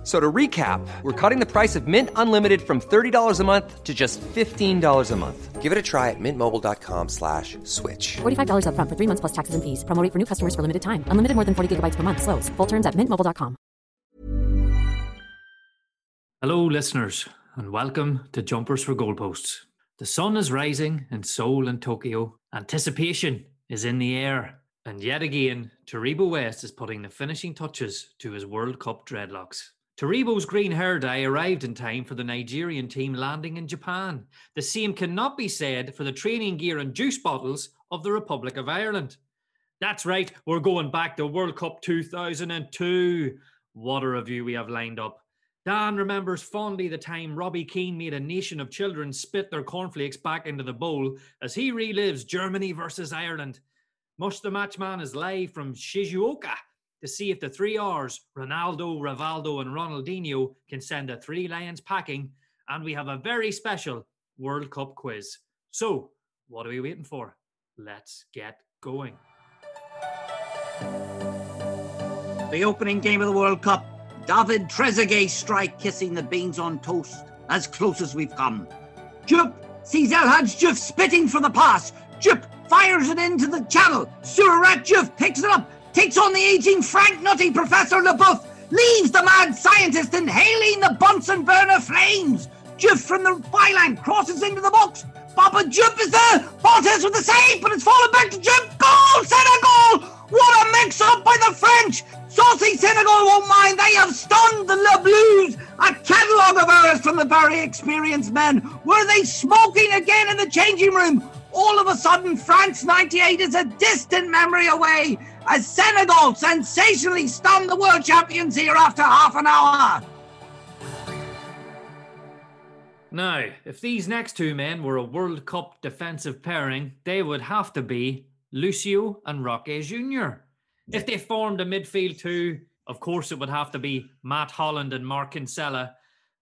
F- So to recap, we're cutting the price of Mint Unlimited from $30 a month to just $15 a month. Give it a try at mintmobile.com slash switch. $45 upfront for three months plus taxes and fees. Promo rate for new customers for limited time. Unlimited more than 40 gigabytes per month. Slows. Full terms at mintmobile.com. Hello, listeners, and welcome to Jumpers for Goalposts. The sun is rising in Seoul and Tokyo. Anticipation is in the air. And yet again, Taribo West is putting the finishing touches to his World Cup dreadlocks. Taribo's green hair dye arrived in time for the Nigerian team landing in Japan. The same cannot be said for the training gear and juice bottles of the Republic of Ireland. That's right, we're going back to World Cup 2002. What a review we have lined up. Dan remembers fondly the time Robbie Keane made a nation of children spit their cornflakes back into the bowl as he relives Germany versus Ireland. Mush the Matchman is live from Shizuoka to see if the three R's, Ronaldo, Rivaldo, and Ronaldinho, can send the three Lions packing. And we have a very special World Cup quiz. So, what are we waiting for? Let's get going. The opening game of the World Cup. David Trezeguet strike kissing the beans on toast. As close as we've come. Jup sees El Hadj Diouf spitting for the pass. Jup fires it into the channel. Surat Juf picks it up. Takes on the aging Frank Nutty Professor Leboeuf. Leaves the mad scientist inhaling the Bunsen burner flames. Diouf from the byline crosses into the box. Papa Diop is there. Barthez with the save, but it's fallen back to Jup. Goal! Senegal! What a mix up by the French! Saucy Senegal won't mind. They have stunned the Les Bleus. A catalogue of errors from the very experienced men. Were they smoking again in the changing room? All of a sudden, France 98 is a distant memory away as Senegal sensationally stunned the world champions here after half an hour. Now, if these next two men were a World Cup defensive pairing, they would have to be Lucio and Roque Jr. If they formed a midfield two, of course it would have to be Matt Holland and Mark Kinsella.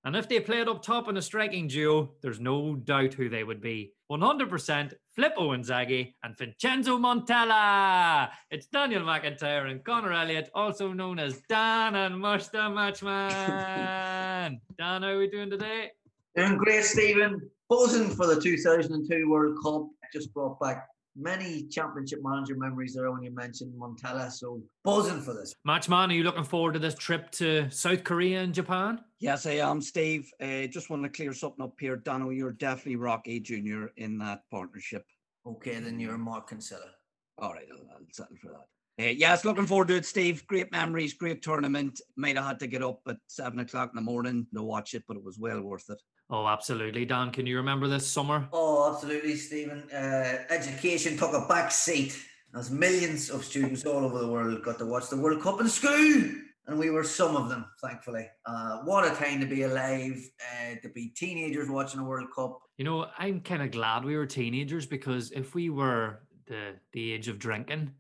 And if they played up top in a striking duo, there's no doubt who they would be. 100% Filippo Inzaghi and Vincenzo Montella. It's Daniel McIntyre and Connor Elliott, also known as Dan and Mush the Matchman. Dan, how are we doing today? Doing great, Stephen. Buzzing for the 2002 World Cup. Just brought back many championship manager memories there when you mentioned Montella. So buzzing for this. Matchman, are you looking forward to this trip to South Korea and Japan? Yes, I am, Steve. Uh, just want to clear something up here. Dano, you're definitely Rocky Jr. in that partnership. Okay, then you're Mark Kinsella. All right, I'll, I'll settle for that. Uh, yes, looking forward to it, Steve. Great memories, great tournament. Might have had to get up at seven o'clock in the morning to watch it, but it was well worth it. Oh, absolutely. Dan, can you remember this summer? Oh, absolutely, Stephen. Uh, education took a back seat as millions of students all over the world got to watch the World Cup in school. And we were some of them, thankfully. Uh, what a time to be alive, uh, to be teenagers watching a World Cup. You know, I'm kind of glad we were teenagers because if we were the the age of drinking,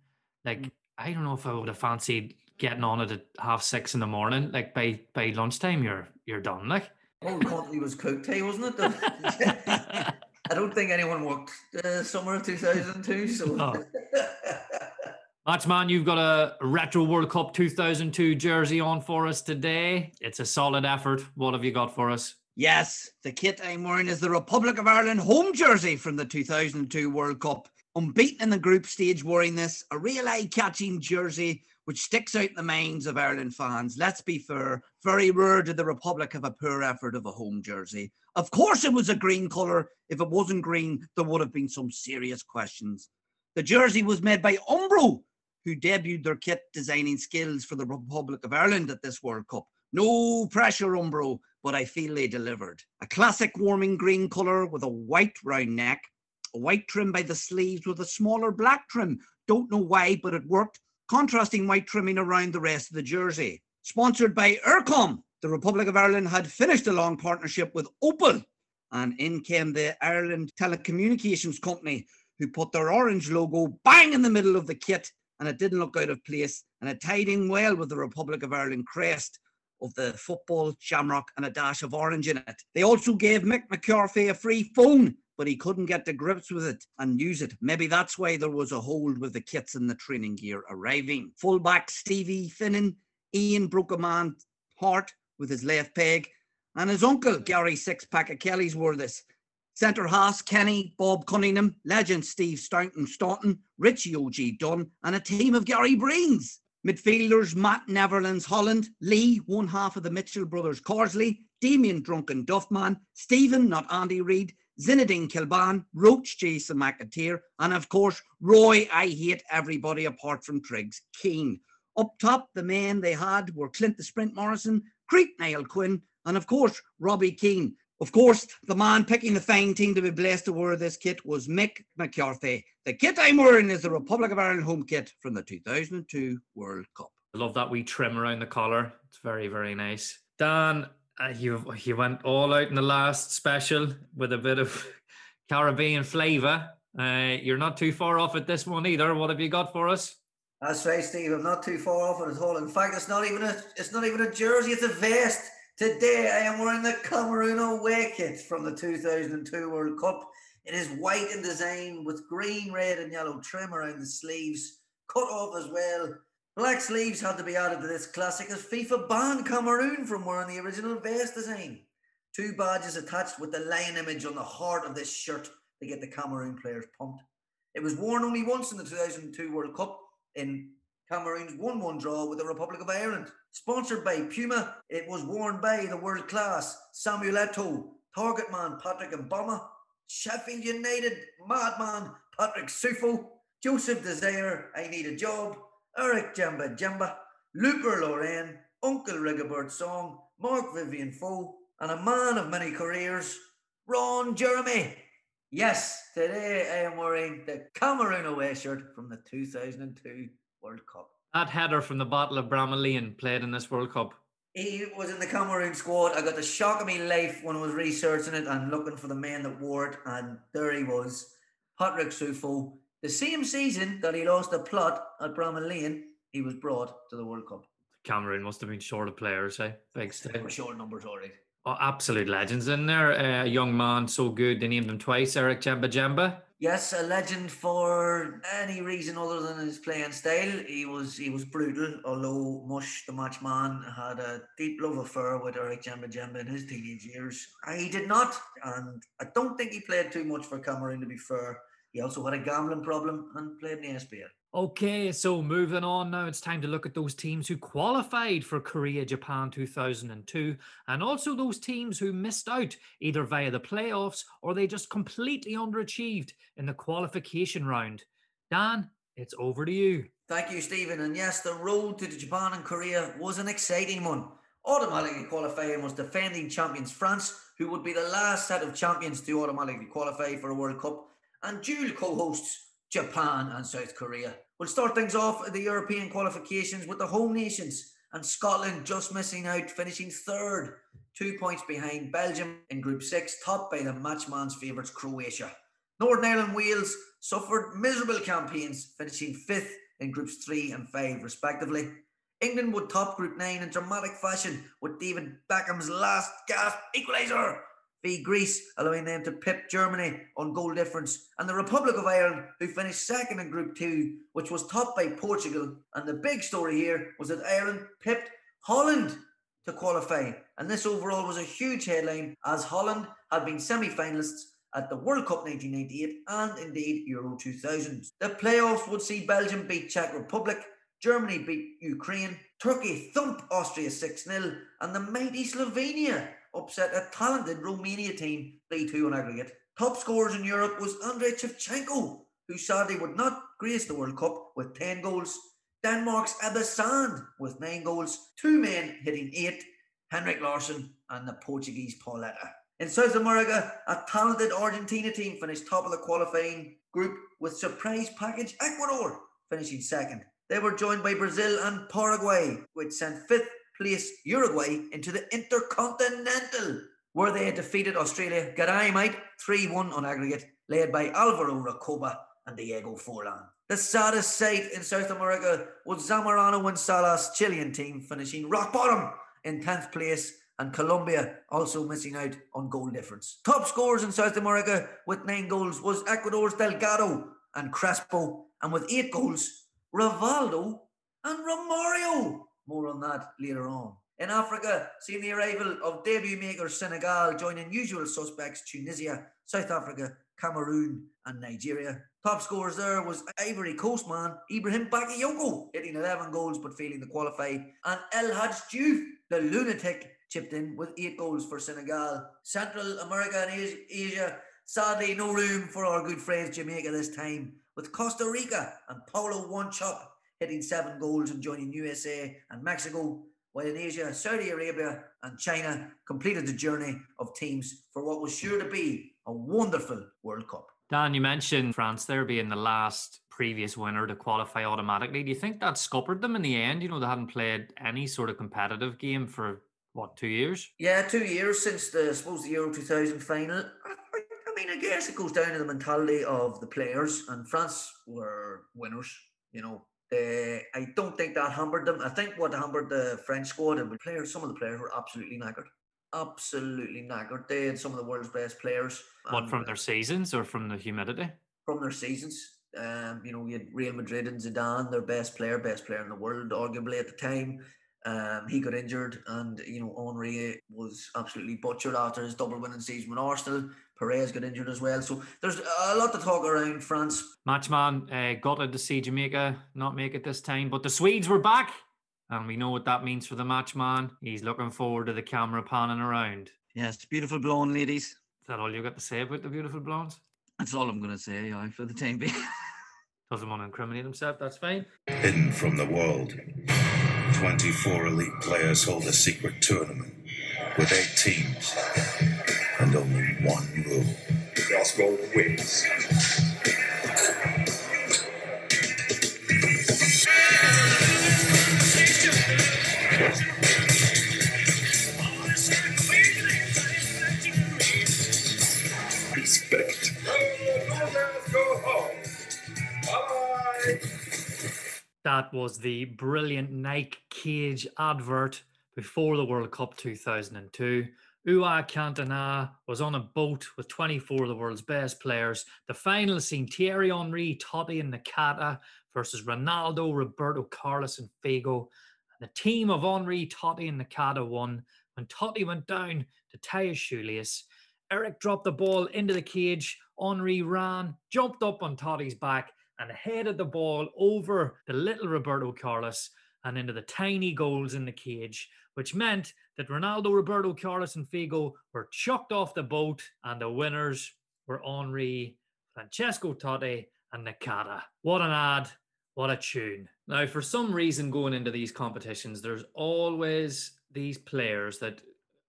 like I don't know if I would have fancied getting on it at half six in the morning. Like by by lunchtime, you're you're done. Like whole country was cooked, hey, wasn't it? I don't think anyone worked uh, summer of 2002. So, Oh. Matchman, you've got a retro World Cup 2002 jersey on for us today. It's a solid effort. What have you got for us? Yes, the kit I'm wearing is the Republic of Ireland home jersey from the 2002 World Cup. Unbeaten in the group stage wearing this, a real eye-catching jersey which sticks out in the minds of Ireland fans. Let's be fair, very rare did the Republic have a poor effort of a home jersey. Of course it was a green colour. If it wasn't green, there would have been some serious questions. The jersey was made by Umbro, who debuted their kit designing skills for the Republic of Ireland at this World Cup. No pressure, Umbro, but I feel they delivered. A classic warming green colour with a white round neck, a white trim by the sleeves with a smaller black trim. Don't know why, but it worked. Contrasting white trimming around the rest of the jersey. Sponsored by eircom, the Republic of Ireland had finished a long partnership with Opel, and in came the Ireland Telecommunications Company, who put their orange logo bang in the middle of the kit, and it didn't look out of place. and it tied in well with the Republic of Ireland crest of the football shamrock and a dash of orange in it. They also gave Mick McCarthy a free phone, but he couldn't get to grips with it and use it. Maybe that's why there was a hold with the kits and the training gear arriving. Fullback Stevie Finnan, Ian broke a man's heart with his left peg, and his uncle Gary Sixpack of Kelly's wore this. Centre Haas, Kenny, Bob Cunningham, legend Steve Staunton Staunton, Richie O.G. Dunne, and a team of Gary Breens. Midfielders Matt Neverlands Holland, Lee, one half of the Mitchell brothers Carsley, Damien Drunken Duffman, Stephen, not Andy Reid, Zinedine Kilbane, Roach Jason McAteer, and of course, Roy, I hate everybody apart from Triggs, Keane. Up top, the men they had were Clint the Sprint Morrison, Creek Niall Quinn, and of course, Robbie Keane. Of course, the man picking the fine thing to be blessed to wear this kit was Mick McCarthy. The kit I'm wearing is the Republic of Ireland home kit from the 2002 World Cup. I love that wee trim around the collar. It's very, very nice. Dan, uh, you you went all out in the last special with a bit of Caribbean flavour. Uh, you're not too far off at this one either. What have you got for us? That's right, Steve. I'm not too far off at all. In fact, it's not even a it's not even a jersey. It's a vest. Today, I am wearing the Cameroon away kit from the 2002 World Cup. It is white in design with green, red, and yellow trim around the sleeves, cut off as well. Black sleeves had to be added to this classic as FIFA banned Cameroon from wearing the original vest design. Two badges attached with the lion image on the heart of this shirt to get the Cameroon players pumped. It was worn only once in the 2002 World Cup in Cameroon's 1 1 draw with the Republic of Ireland. Sponsored by Puma, it was worn by the world class Samuel Eto'o, Target Man Patrick Mboma, Sheffield United madman Patrick Suffo, Joseph Desire, I Need a Job, Eric Jemba Jemba, Luper Lorraine, Uncle Rigobert Song, Marc-Vivien Foé, and a man of many careers, Ron Jeremy. Yes, today I am wearing the Cameroon away shirt from the 2002 World Cup. That header from the Battle of Bramall Lane played in this World Cup. He was in the Cameroon squad. I got the shock of my life when I was researching it and looking for the man that wore it, and there he was, Patrick Suffo. The same season that he lost the plot at Bramall Lane, he was brought to the World Cup. Cameroon must have been short of players, eh? Big They style. short numbers, all right. Oh, absolute legends in there. Uh, a young man, so good. They named him twice, Eric Jemba Jemba. Yes, a legend for any reason other than his playing style. He was he was brutal, although Mush, the match man, had a deep love affair with Eric Jemba Jemba in his teenage years. Uh, He did not, and I don't think he played too much for Cameroon to be fair. He also had a gambling problem and played in the SPL. Okay, so moving on now, it's time to look at those teams who qualified for Korea Japan 2002 and also those teams who missed out either via the playoffs or they just completely underachieved in the qualification round. Dan, it's over to you. Thank you, Stephen. And yes, the road to the Japan and Korea was an exciting one. Automatically qualifying was defending champions France, who would be the last set of champions to automatically qualify for a World Cup, and dual co hosts Japan and South Korea. We'll start things off at the European qualifications with the home nations and Scotland just missing out, finishing third, two points behind Belgium in Group 6, topped by the matchman's favourites Croatia. Northern Ireland Wales suffered miserable campaigns, finishing fifth in Groups 3 and 5, respectively. England would top Group 9 in dramatic fashion with David Beckham's last gasp equaliser v Greece, allowing them to pip Germany on goal difference, and the Republic of Ireland, who finished second in Group 2, which was topped by Portugal. And the big story here was that Ireland pipped Holland to qualify, and this overall was a huge headline as Holland had been semi finalists at the World Cup 1998 and indeed Euro 2000. The playoffs would see Belgium beat Czech Republic, Germany beat Ukraine, Turkey thump Austria 6 0, and the mighty Slovenia upset a talented Romania team 3 2 on aggregate. Top scorers in Europe was Andrei Shevchenko, who sadly would not grace the World Cup with 10 goals. Denmark's Ebbe Sand with 9 goals, two men hitting 8, Henrik Larsson and the Portuguese Pauleta. In South America, a talented Argentina team finished top of the qualifying group with surprise package Ecuador finishing second. They were joined by Brazil and Paraguay, which sent fifth place Uruguay into the Intercontinental, where they defeated Australia, Garay mate, 3 1 on aggregate, led by Alvaro Recoba and Diego Forlan. The saddest sight in South America was Zamorano and Sala's Chilean team finishing rock bottom in 10th place and Colombia also missing out on goal difference. Top scorers in South America with nine goals was Ecuador's Delgado and Crespo, and with eight goals, Rivaldo and Romario. More on that later on. In Africa, seeing the arrival of debut maker Senegal joining usual suspects Tunisia, South Africa, Cameroon, and Nigeria. Top scorers there was Ivory Coast man Ibrahim Bakayoko, hitting 11 goals but failing to qualify, and El Hadj Diouf, the lunatic, chipped in with eight goals for Senegal. Central America and Asia, sadly, no room for our good friends Jamaica this time, with Costa Rica and Paulo Wanchope hitting seven goals and joining USA and Mexico. While in Asia, Saudi Arabia and China completed the journey of teams for what was sure to be a wonderful World Cup. Dan, you mentioned France there being the last previous winner to qualify automatically. Do you think that scuppered them in the end? You know, they hadn't played any sort of competitive game for what two years? Yeah, two years since the I suppose the Euro 2000 final. I, mean, I guess it goes down to the mentality of the players, and France were winners. You know, uh, I don't think that hampered them. I think what hampered the French squad and the players, some of the players were absolutely knackered. Absolutely knackered. They had some of the world's best players. What from their seasons or from the humidity? From their seasons. Um, you know, we had Real Madrid and Zidane, their best player, best player in the world, arguably at the time. Um, he got injured, and you know Henry was absolutely butchered after his double winning season with Arsenal. Pires got injured as well, so there's a lot to talk around France. Matchman uh, gutted to see Jamaica not make it this time, but the Swedes were back, and we know what that means for the matchman. He's looking forward to the camera panning around. Yes, beautiful blonde ladies. Is that all you got to say about the beautiful blondes? That's all I'm going to say, yeah, for the time being. Doesn't want to incriminate himself. That's fine. Hidden from the world. 24 elite players hold a secret tournament with eight teams and only one rule. The Gospel wins. That was the brilliant Nike Cage advert before the World Cup 2002. Ua Cantona was on a boat with 24 of the world's best players. The final seen Thierry Henry, Totti, and Nakata versus Ronaldo, Roberto Carlos, and Figo. And the team of Henry, Totti, and Nakata won when Totti went down to tie his shoelace. Eric dropped the ball into the cage. Henry ran, jumped up on Totti's back, and headed the ball over the little Roberto Carlos and into the tiny goals in the cage, which meant that Ronaldo, Roberto Carlos, and Figo were chucked off the boat, and the winners were Henry, Francesco Totti, and Nakata. What an ad! What a tune. Now, for some reason, going into these competitions, there's always these players that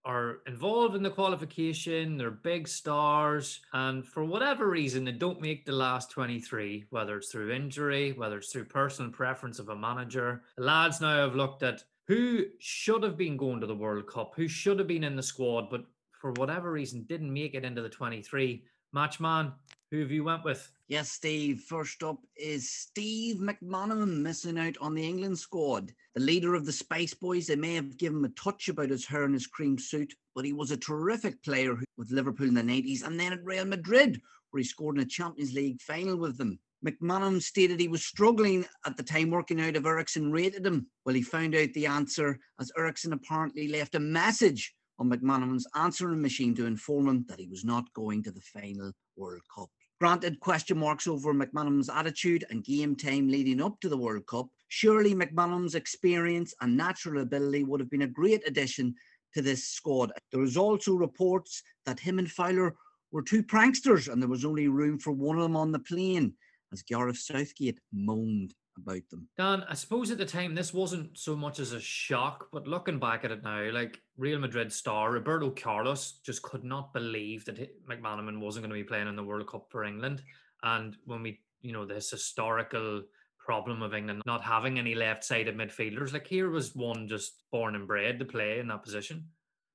are involved in the qualification, they're big stars, and for whatever reason, they don't make the last 23, whether it's through injury, whether it's through personal preference of a manager. The lads now have looked at who should have been going to the World Cup, who should have been in the squad, but for whatever reason didn't make it into the 23. Matchman, who have you went with? Yes, Steve. First up is Steve McManaman missing out on the England squad. The leader of the Spice Boys, they may have given him a touch about his hair and his cream suit, but he was a terrific player with Liverpool in the 90s and then at Real Madrid, where he scored in a Champions League final with them. McManaman stated he was struggling at the time working out if Eriksson rated him. Well, he found out the answer as Eriksson apparently left a message on McManaman's answering machine to inform him that he was not going to the final World Cup. Granted, question marks over McManaman's attitude and game time leading up to the World Cup. Surely McManaman's experience and natural ability would have been a great addition to this squad. There was also reports that him and Fowler were two pranksters and there was only room for one of them on the plane as Gareth Southgate moaned about them. Dan, I suppose at the time this wasn't so much as a shock, but looking back at it now, like Real Madrid star Roberto Carlos just could not believe that he- McManaman wasn't going to be playing in the World Cup for England. And when we, you know, this historical problem of England not having any left-sided midfielders, like here was one just born and bred to play in that position.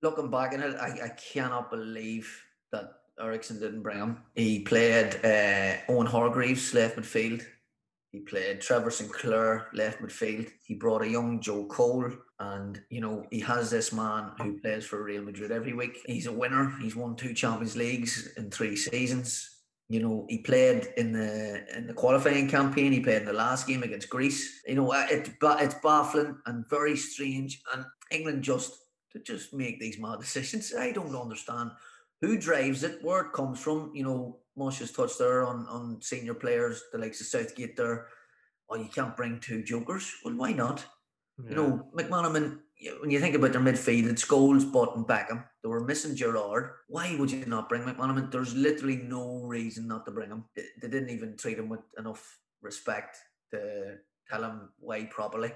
Looking back at it, I, I cannot believe that Eriksson didn't bring him. He played uh, Owen Hargreaves left midfield. He played Trevor Sinclair left midfield. He brought a young Joe Cole, and you know he has this man who plays for Real Madrid every week. He's a winner. He's won two Champions Leagues in three seasons. You know he played in the in the qualifying campaign. He played in the last game against Greece. You know it's it's baffling and very strange. And England just to just make these mad decisions. I don't understand who drives it, where it comes from. You know, Mush has touched there on, on senior players, the likes of Southgate there. Oh, you can't bring two jokers. Well, why not? You know, McManaman, when you think about their midfield, it's Scholes, Butt, and Beckham. They were missing Gerrard. Why would you not bring McManaman? There's literally no reason not to bring him. They, they didn't even treat him with enough respect to tell him why properly.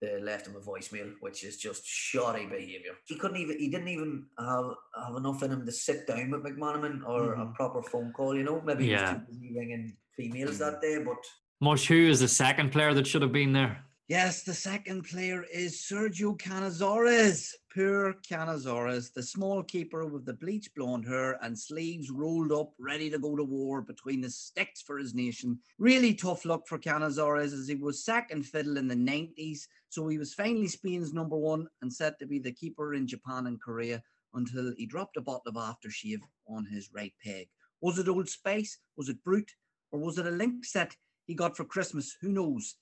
They left him a voicemail, which is just shoddy behaviour. He couldn't even, he didn't even have, have enough in him to sit down with McManaman or a mm-hmm. proper phone call, you know? Maybe he Yeah. was too busy ringing females that day, but Mush, who is the second player that should have been there? Yes, the second player is Sergio Canizares. Poor Canizares, the small keeper with the bleach blonde hair and sleeves rolled up, ready to go to war between the sticks for his nation. Really tough luck for Canizares as he was second fiddle in the 90s. So he was finally Spain's number one and set to be the keeper in Japan and Korea until he dropped a bottle of aftershave on his right peg. Was it Old Spice? Was it Brute? Or was it a Lynx set he got for Christmas? Who knows?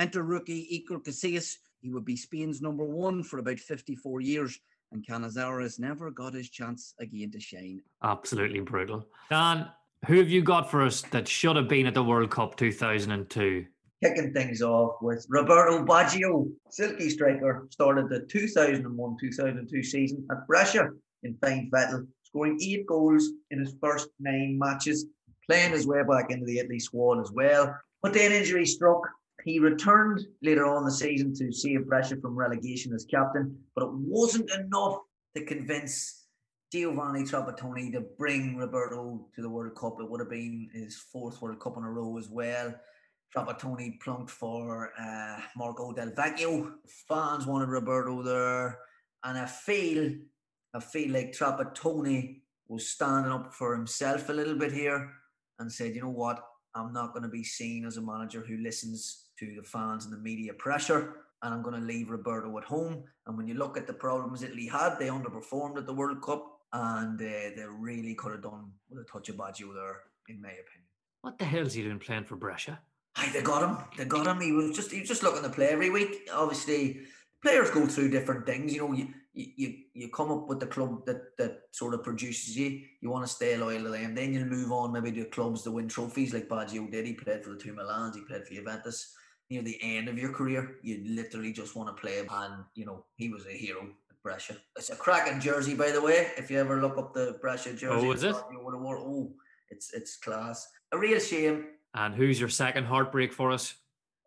Enter rookie Iker Casillas. He would be Spain's number one for about 54 years, and Canizares never got his chance again to shine. Absolutely brutal. Dan, who have you got for us that should have been at the World Cup 2002? kicking things off with Roberto Baggio, silky striker, started the 2001-2002 season at Brescia in Fine Vettel, scoring eight goals in his first nine matches, playing his way back into the Italy squad as well. But then injury struck. He returned later on the season to save Brescia from relegation as captain, but it wasn't enough to convince Giovanni Trapattoni to bring Roberto to the World Cup. It would have been his fourth World Cup in a row as well. Trapattoni plunked for uh, Marco Del Vecchio. Fans wanted Roberto there, and I feel, I feel like Trapattoni was standing up for himself a little bit here, and said, you know what, I'm not going to be seen as a manager who listens to the fans and the media pressure, and I'm going to leave Roberto at home. And when you look at the problems Italy had, they underperformed at the World Cup, and uh, they really could have done with a touch of Baggio there, in my opinion. What the hell is he doing playing for Brescia? Aye, they got him. They got him. He was just he was just looking to play every week. Obviously, players go through different things. You know, you you you, you come up with the club that that sort of produces you. You want to stay loyal to them. Then you'll move on maybe to clubs that win trophies like Baggio did. He played for the two Milans. He played for Juventus. Near the end of your career, you literally just want to play him. And you know, he was a hero at Brescia. It's a cracking jersey, by the way. If you ever look up the Brescia jersey, Oh, is it? You would have worn. Oh, it's it's class. A real shame. And who's your second heartbreak for us?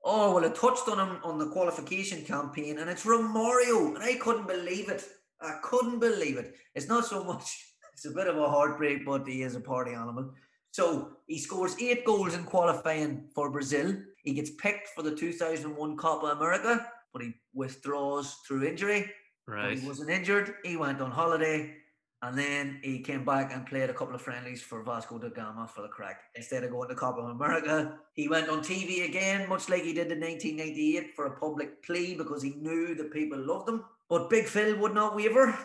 Oh, well, I touched on him on the qualification campaign, and it's Romario, and I couldn't believe it. I couldn't believe it. It's not so much, it's a bit of a heartbreak, but he is a party animal. So he scores eight goals in qualifying for Brazil. He gets picked for the 2001 Copa America, but he withdraws through injury. But Right. he wasn't injured. He went on holiday and then he came back and played a couple of friendlies for Vasco da Gama for the crack. Instead of going to Copa America, he went on TV again, much like he did in 1998 for a public plea because he knew that people loved him. But Big Phil would not waver.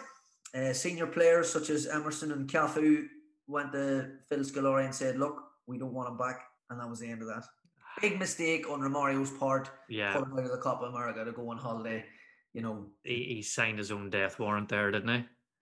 Uh, senior players such as Emerson and Cafu went to Phil Scolari and said, Look, we don't want him back. And that was the end of that. Big mistake on Romario's part, Yeah. pulling out of the Copa America to go on holiday. You know, He, he signed his own death warrant there, didn't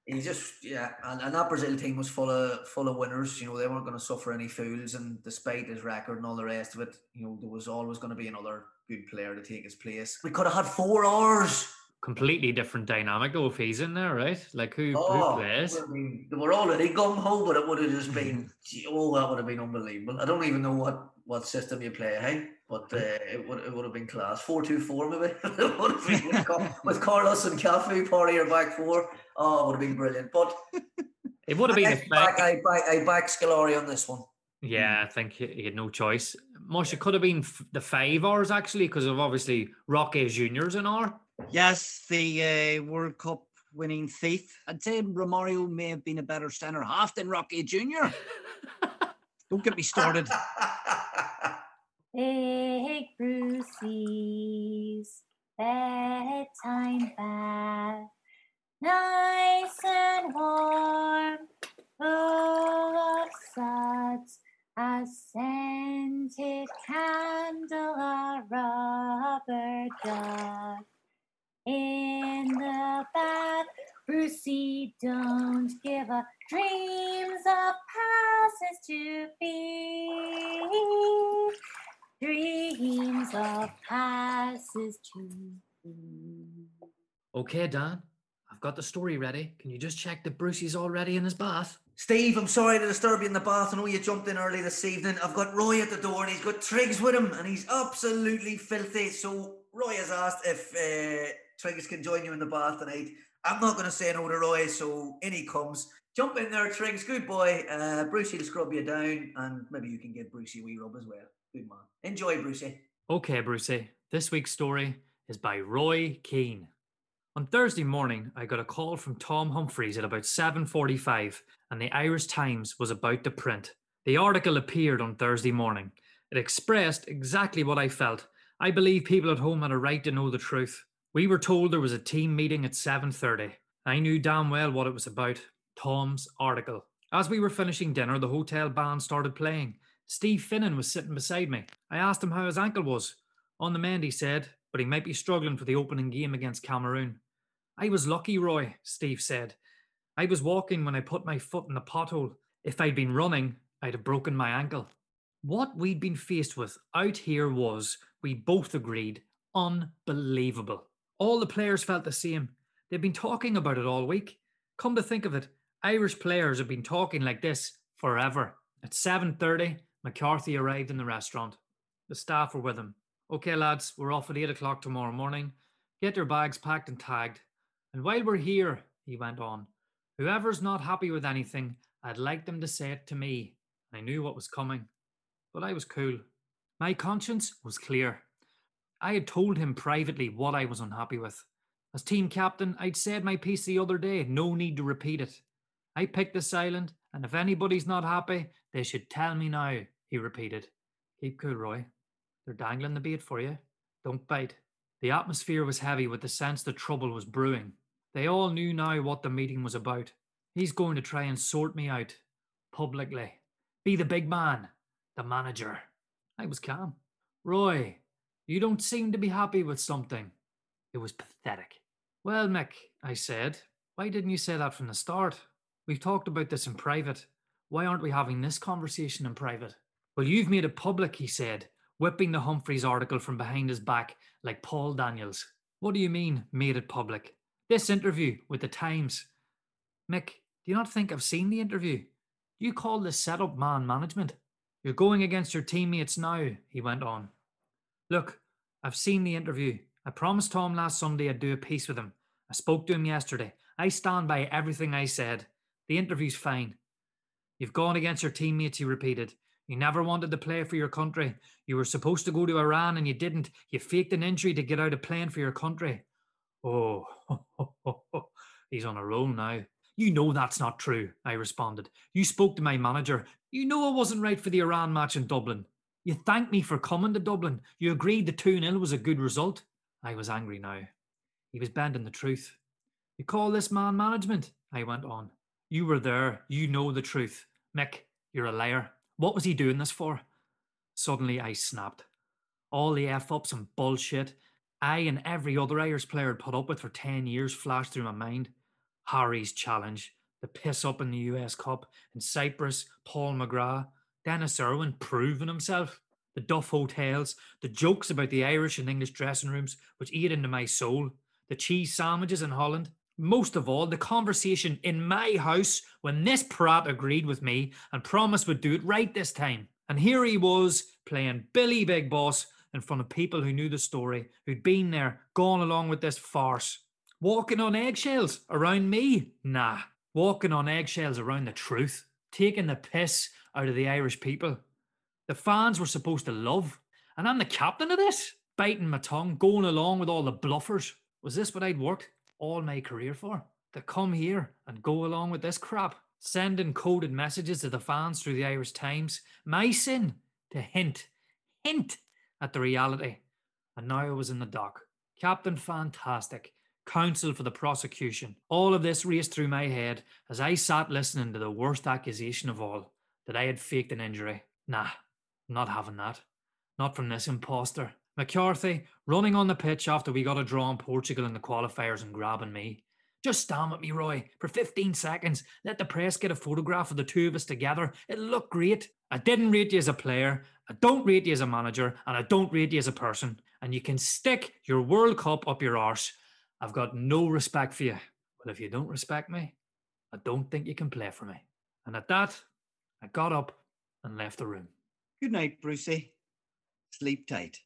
he? he just yeah, and, and that Brazil team was full of full of winners. You know, they weren't going to suffer any fools, and despite his record and all the rest of it, you know, there was always going to be another good player to take his place. We could have had four hours. Completely different dynamic though if he's in there, right? Like who, Oh, who plays? would have been- they were already gung ho, but it would have just been oh, that would have been unbelievable. I don't even know what what system you play, hey, but uh, it would it would have been class. Four two four maybe. it would have been with, with Carlos and Cafu, party or back four. Oh, it would have been brilliant. But It would have been I, a back, I back I back Scolari on this one. Yeah, I think he, had no choice. Mush, it could have been f- the five hours actually, because of obviously Rocky Junior's an hour. Yes, the uh, World Cup winning thief. I'd say Romario may have been a better centre half than Rocky Jr. Don't get me started. Big Brucey's bedtime bath. Nice and warm, full of suds, a scented candle, a rubber duck. In the bath, Brucey don't give a dreams of passes to be. Dreams of passes to be. Okay, Dan, I've got the story ready. Can you just check that Brucey's already in his bath? Steve, I'm sorry to disturb you in the bath. I know you jumped in early this evening. I've got Roy at the door and he's got Triggs with him and he's absolutely filthy. So Roy has asked if uh, Triggs can join you in the bath tonight. I'm not going to say no to Roy, so in he comes. Jump in there, Triggs. Good boy. Uh, Brucey will scrub you down and maybe you can give Brucey a wee rub as well. Good man. Enjoy, Brucey. Okay, Brucey. This week's story is by Roy Keane. On Thursday morning, I got a call from Tom Humphreys at about 7:45, and the Irish Times was about to print. The article appeared on Thursday morning. It expressed exactly what I felt. I believe people at home had a right to know the truth. We were told there was a team meeting at 7:30. I knew damn well what it was about. Tom's article. As we were finishing dinner, the hotel band started playing. Steve Finnan was sitting beside me. I asked him how his ankle was. On the mend, he said, but he might be struggling for the opening game against Cameroon. I was lucky, Roy, Steve said. I was walking when I put my foot in the pothole. If I'd been running, I'd have broken my ankle. What we'd been faced with out here was, we both agreed, unbelievable. All the players felt the same. They'd been talking about it all week. Come to think of it, Irish players have been talking like this forever. At 7:30, McCarthy arrived in the restaurant. The staff were with him. Okay, lads, we're off at 8 o'clock tomorrow morning. Get your bags packed and tagged. And while we're here, he went on, whoever's not happy with anything, I'd like them to say it to me. I knew what was coming, but I was cool. My conscience was clear. I had told him privately what I was unhappy with. As team captain, I'd said my piece the other day, no need to repeat it. I picked this island, and if anybody's not happy, they should tell me now, he repeated. Keep cool, Roy. They're dangling the bait for you. Don't bite. The atmosphere was heavy with the sense that trouble was brewing. They all knew now what the meeting was about. He's going to try and sort me out publicly. Be the big man, the manager. I was calm. Roy, you don't seem to be happy with something. It was pathetic. Well, Mick, I said, why didn't you say that from the start? We've talked about this in private. Why aren't we having this conversation in private? Well, you've made it public, he said, whipping the Humphreys article from behind his back like Paul Daniels. What do you mean, made it public? This interview with the Times. Mick, do you not think I've seen the interview? You call this setup man management. You're going against your teammates now, he went on. Look, I've seen the interview. I promised Tom last Sunday I'd do a piece with him. I spoke to him yesterday. I stand by everything I said. The interview's fine. You've gone against your teammates, he repeated. You never wanted to play for your country. You were supposed to go to Iran and you didn't. You faked an injury to get out of playing for your country. Oh, he's on a roll now. You know that's not true, I responded. You spoke to my manager. You know I wasn't right for the Iran match in Dublin. You thanked me for coming to Dublin. You agreed the 2 0 was a good result. I was angry now. He was bending the truth. You call this man management? I went on. You were there. You know the truth. Mick, you're a liar. What was he doing this for? Suddenly I snapped. All the F ups and bullshit I and every other Irish player had put up with for 10 years flashed through my mind. Harry's challenge, the piss up in the US Cup, in Cyprus, Paul McGrath, Dennis Irwin proving himself, the Duff hotels, the jokes about the Irish and English dressing rooms, which ate into my soul, the cheese sandwiches in Holland. Most of all, the conversation in my house when this prat agreed with me and promised would do it right this time. And here he was playing Billy Big Boss in front of people who knew the story, who'd been there, gone along with this farce. Walking on eggshells around me? Nah. Walking on eggshells around the truth. Taking the piss out of the Irish people. The fans were supposed to love. And I'm the captain of this? Biting my tongue, going along with all the bluffers. Was this what I'd worked all my career for? To come here and go along with this crap? Sending coded messages to the fans through the Irish Times. My sin to hint, hint at the reality. And now I was in the dock. Captain Fantastic, counsel for the prosecution. All of this raced through my head as I sat listening to the worst accusation of all that I had faked an injury. Nah, not having that. Not from this impostor. McCarthy running on the pitch after we got a draw in Portugal in the qualifiers and grabbing me. Just stand at me, Roy, for 15 seconds. Let the press get a photograph of the two of us together. It'll look great. I didn't rate you as a player. I don't rate you as a manager. And I don't rate you as a person. And you can stick your World Cup up your arse. I've got no respect for you. But if you don't respect me, I don't think you can play for me. And at that, I got up and left the room. Good night, Brucey. Sleep tight.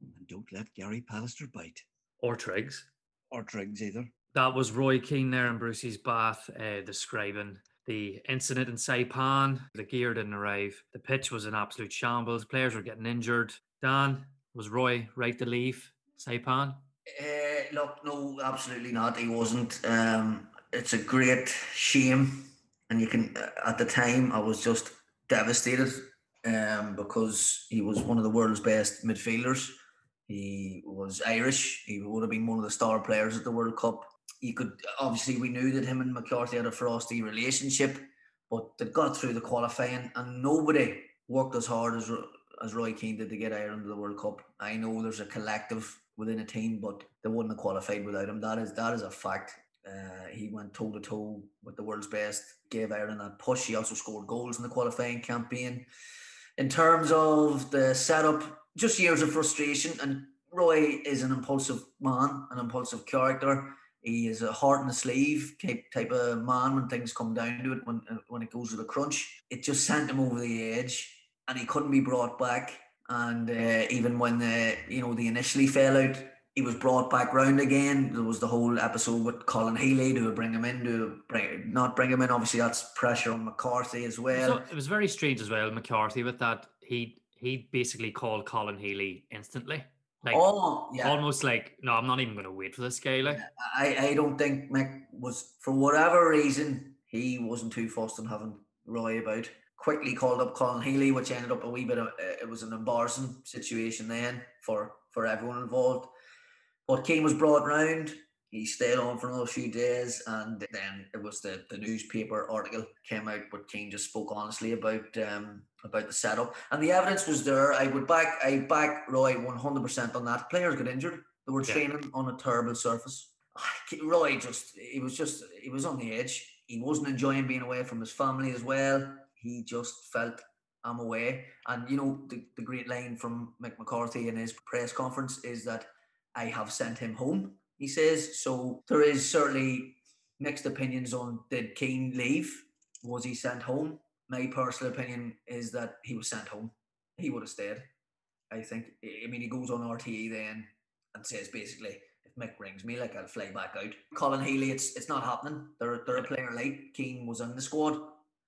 And don't let Gary Pallister bite. Or Triggs. Or Triggs either. That was Roy Keane there in Brucey's bath uh, describing the incident in Saipan. The gear didn't arrive. The pitch was an absolute shambles. Players were getting injured. Dan, was Roy right to leave Saipan? Uh, look, no, absolutely not. He wasn't. Um, it's a great shame, and you can. uh, At the time, I was just devastated um, because he was one of the world's best midfielders. He was Irish. He would have been one of the star players at the World Cup. You could obviously we knew that him and McCarthy had a frosty relationship, but they got through the qualifying, and nobody worked as hard as as Roy Keane did to get Ireland to the World Cup. I know there's a collective within a team, but they wouldn't have qualified without him. That is that is a fact. Uh, he went toe to toe with the world's best, gave Ireland that push. He also scored goals in the qualifying campaign. In terms of the setup, just years of frustration. And Roy is an impulsive man, an impulsive character. He is a heart in the sleeve type type of man when things come down to it. When uh, when it goes to the crunch, it just sent him over the edge, and he couldn't be brought back. And uh, even when the you know they initially fell out, he was brought back round again. There was the whole episode with Colin Healy to bring him in, to bring not bring him in. Obviously, that's pressure on McCarthy as well. So it was very strange as well, McCarthy, with that he he basically called Colin Healy instantly. Like oh, yeah. almost like, no, I'm not even gonna wait for this guy. Like I, I don't think Mick was for whatever reason he wasn't too fussed on having Roy about. Quickly called up Colin Healy, which ended up a wee bit of it was an embarrassing situation then for for everyone involved. But Keane was brought round. He stayed on for another few days, and then it was the, the newspaper article came out. But Keane just spoke honestly about um, about the setup, and the evidence was there. I would back I back Roy one hundred percent on that. Players got injured. They were Yeah. training on a terrible surface. Roy just he was just he was on the edge. He wasn't enjoying being away from his family as well. He just felt I'm away. And you know the, the great line from Mick McCarthy in his press conference is that I have sent him home. He says so. There is certainly mixed opinions on did Keane leave? Was he sent home? My personal opinion is that he was sent home. He would have stayed. I think. I mean, he goes on RTE then and says basically, if Mick rings me, like I'll fly back out. Colin Healy, it's it's not happening. They're they're a player late. Keane was in the squad.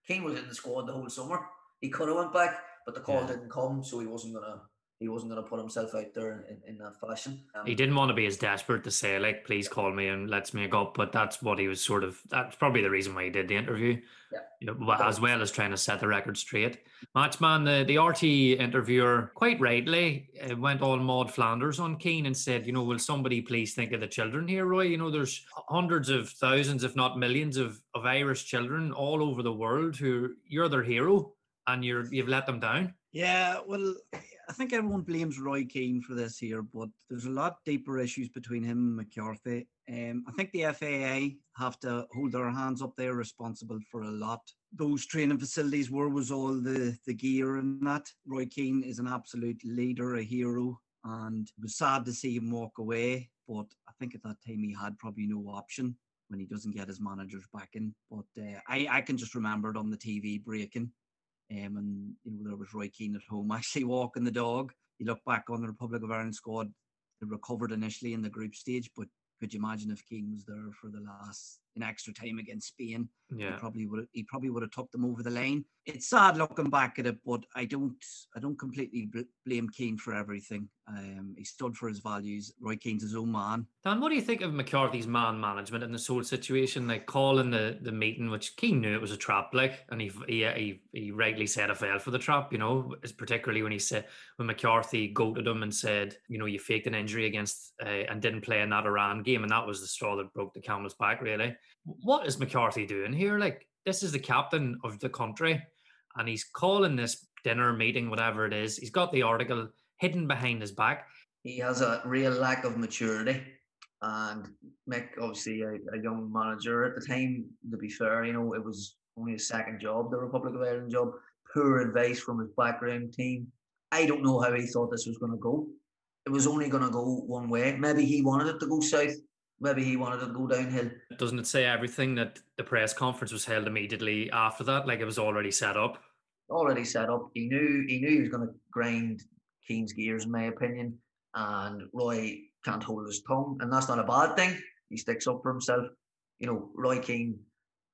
Keane was in the squad the whole summer. He could have went back, but the call Yeah. didn't come, so he wasn't gonna he wasn't gonna put himself out there in, in that fashion. Um, he didn't want to be as desperate to say, like, please call me and let's make up. But that's what he was sort of that's probably the reason why he did the interview. Yeah. You know, as well as trying to set the record straight. Matchman, the, the RT interviewer, quite rightly, uh, went all Maud Flanders on Keane and said, you know, will somebody please think of the children here, Roy? You know, there's hundreds of thousands, if not millions, of, of Irish children all over the world who you're their hero and you're you've let them down. Yeah, well, I think everyone blames Roy Keane for this here, but there's a lot deeper issues between him and McCarthy. Um, I think the FAI have to hold their hands up. They're responsible for a lot. Those training facilities, where was all the, the gear and that? Roy Keane is an absolute leader, a hero, and it was sad to see him walk away. But I think at that time he had probably no option when he doesn't get his managers back in. But uh, I, I can just remember it on the TV breaking um, and you know there was Roy Keane at home actually walking the dog. You look back on the Republic of Ireland squad, they recovered initially in the group stage, but could you imagine if Keane was there for the last in extra time against Spain. Yeah. He probably would have he probably would have took them over the line. It's sad looking back at it, but I don't I don't completely bl- blame Keane for everything. Um, he stood for his values. Roy Keane's his own man. Dan, what do you think of McCarthy's man management in this whole situation? Like calling the, the meeting, which Keane knew it was a trap, like, and he he he, he rightly said I fell for the trap. You know, it's particularly when he said when McCarthy goaded him and said, you know, you faked an injury against uh, and didn't play in that Iran game, and that was the straw that broke the camel's back. Really, what is McCarthy doing here? Like, this is the captain of the country, and he's calling this dinner meeting, whatever it is. He's got the article hidden behind his back. He has a real lack of maturity. And Mick, obviously, a, a young manager at the time, to be fair, you know, it was only his second job, the Republic of Ireland job. Poor advice from his background team. I don't know how he thought this was going to go. It was only going to go one way. Maybe he wanted it to go south. Maybe he wanted it to go downhill. Doesn't it say everything that the press conference was held immediately after that? Like it was already set up. Already set up. He knew he knew he was going to grind Keane's gears, in my opinion. And Roy can't hold his tongue, and that's not a bad thing. He sticks up for himself. You know, Roy Keane.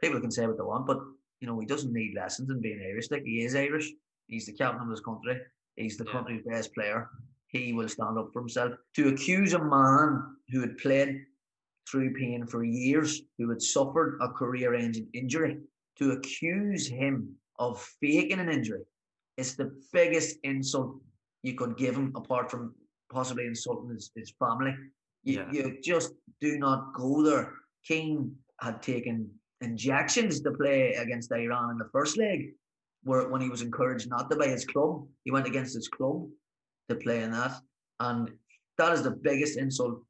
People can say what they want, but you know he doesn't need lessons in being Irish. Like he is Irish. He's the captain of his country. He's the Yeah. country's best player. He will stand up for himself. To accuse a man who had played through pain for years, who had suffered a career-ending injury, to accuse him of faking an injury, it's the biggest insult you could give him, apart from possibly insulting his, his family. You, Yeah. you just do not go there. King had taken injections to play against Iran in the first leg, where when he was encouraged not to by his club, he went against his club to play in that. And that is the biggest insult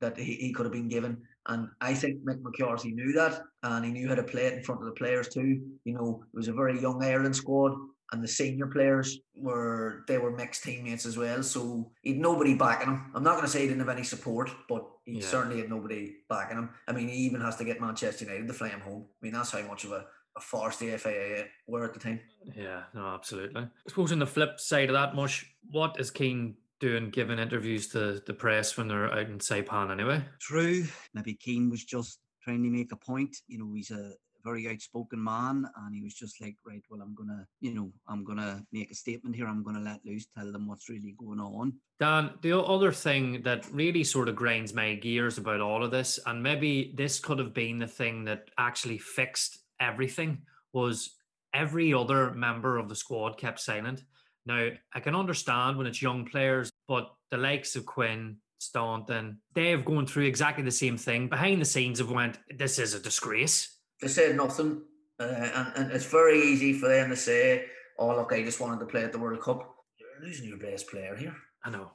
that he, he could have been given. And I think Mick McCarthy knew that and he knew how to play it in front of the players too. You know, it was a very young Ireland squad and the senior players were they were mixed teammates as well. So he'd nobody backing him. I'm not gonna say he didn't have any support, but he Yeah. certainly had nobody backing him. I mean he even has to get Manchester United to fly him home. I mean that's how much of a, a farce the FAI were at the time. Yeah, no, absolutely. I suppose on the flip side of that, Mush, what is Keane doing giving interviews to the press when they're out in Saipan anyway? True. Maybe Keane was just trying to make a point. You know, he's a very outspoken man and he was just like, right, well, I'm to, you know, I'm to make a statement here. I'm to let loose, tell them what's really going on. Dan, the other thing that really sort of grinds my gears about all of this, and maybe this could have been the thing that actually fixed everything, was every other member of the squad kept silent. Now, I can understand when it's young players, but the likes of Quinn, Staunton, they've gone through exactly the same thing. Behind the scenes have went, this is a disgrace. They said nothing. Uh, and, and it's very easy for them to say, Oh look, I just wanted to play at the World Cup. You're losing your best player here. I know.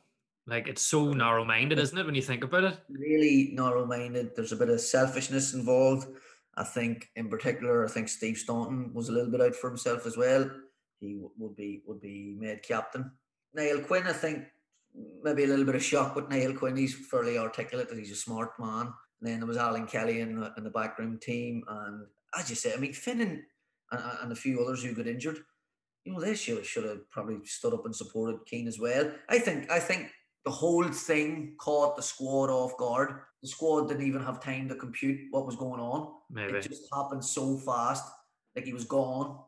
Like it's so narrow minded, isn't it, when you think about it? really narrow minded. There's a bit of selfishness involved. I think, in particular, I think Steve Staunton was a little bit out for himself as well. He w- would be would be made captain. Niall Quinn, I think, maybe a little bit of shock with Niall Quinn. He's fairly articulate. and He's a smart man. And then there was Alan Kelly in the, in the backroom team, and as you say, I mean Finn and, and, and a few others who got injured. You know, they should should have probably stood up and supported Keane as well. I think I think the whole thing caught the squad off guard. The squad didn't even have time to compute what was going on. Maybe. It just happened so fast, like he was gone.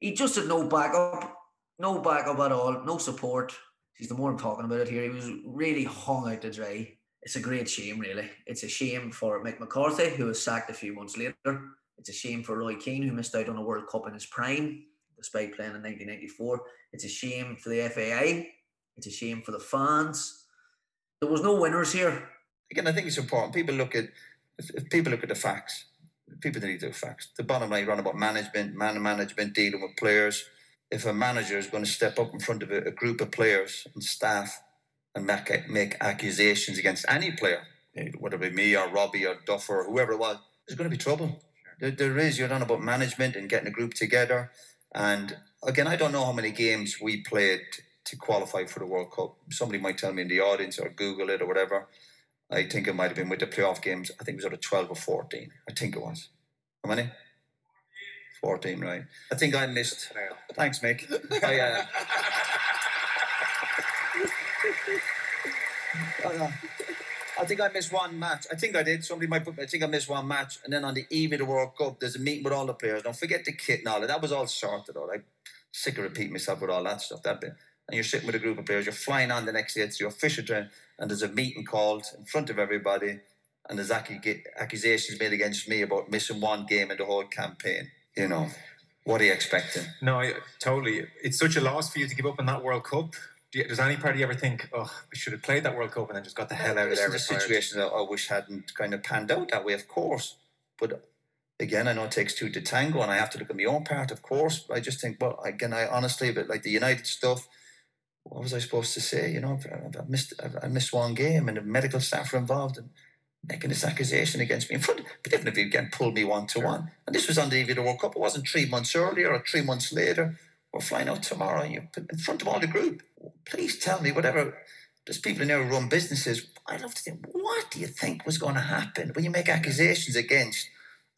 He just had no backup, no backup at all, no support. He's the more I'm talking about it here, he was really hung out to dry. It's a great shame, really. It's a shame for Mick McCarthy, who was sacked a few months later. It's a shame for Roy Keane, who missed out on a World Cup in his prime, despite playing in 1994. It's a shame for the FAI. It's a shame for the fans. There was no winners here. Again, I think it's important. People look at if, people look at the facts. People need the facts. The bottom line run about management, man management, dealing with players. If a manager is going to step up in front of a group of players and staff and make make accusations against any player, whether it be me or Robbie or Duffer or whoever it was, there's going to be trouble. There, there is. You're on about management and getting a group together. And again, I don't know how many games we played to qualify for the World Cup. Somebody might tell me in the audience or Google it or whatever. I think it might have been with the playoff games. I think it was out of 12 or 14. I think it was. How many? 14, right. I think I missed. Thanks, Mick. I, uh, Oh, I think I missed one match. I think I did. Somebody might put. I think I missed one match, and then on the eve of the World Cup, there's a meeting with all the players. Don't forget the kit and all that. That was all sorted out. I'm sick of repeating myself with all that stuff. That bit. And you're sitting with a group of players. You're flying on the next day. It's your official train, and there's a meeting called in front of everybody, and there's accu- accusations made against me about missing one game in the whole campaign. You know, what are you expecting? No, I, totally. It's such a loss for you to give up on that World Cup. Do does any party ever think, oh, we should have played that World Cup and then just got the hell out of there? is a situation that I wish hadn't kind of panned out that way, of course. But again, I know it takes two to tango, and I have to look at my own part, of course. But I just think, well, again, I honestly, but like the United stuff, what was I supposed to say? You know, I've, I've missed, I've, I missed one game, and the medical staff were involved in making this accusation against me in front. But even if you again pulled me one to one, and this was on the eve of the World Cup, it wasn't three months earlier or three months later. We're flying out tomorrow, and you put in front of all the group. Please tell me whatever. There's people in there who run businesses. I love to think, what do you think was going to happen when you make accusations against,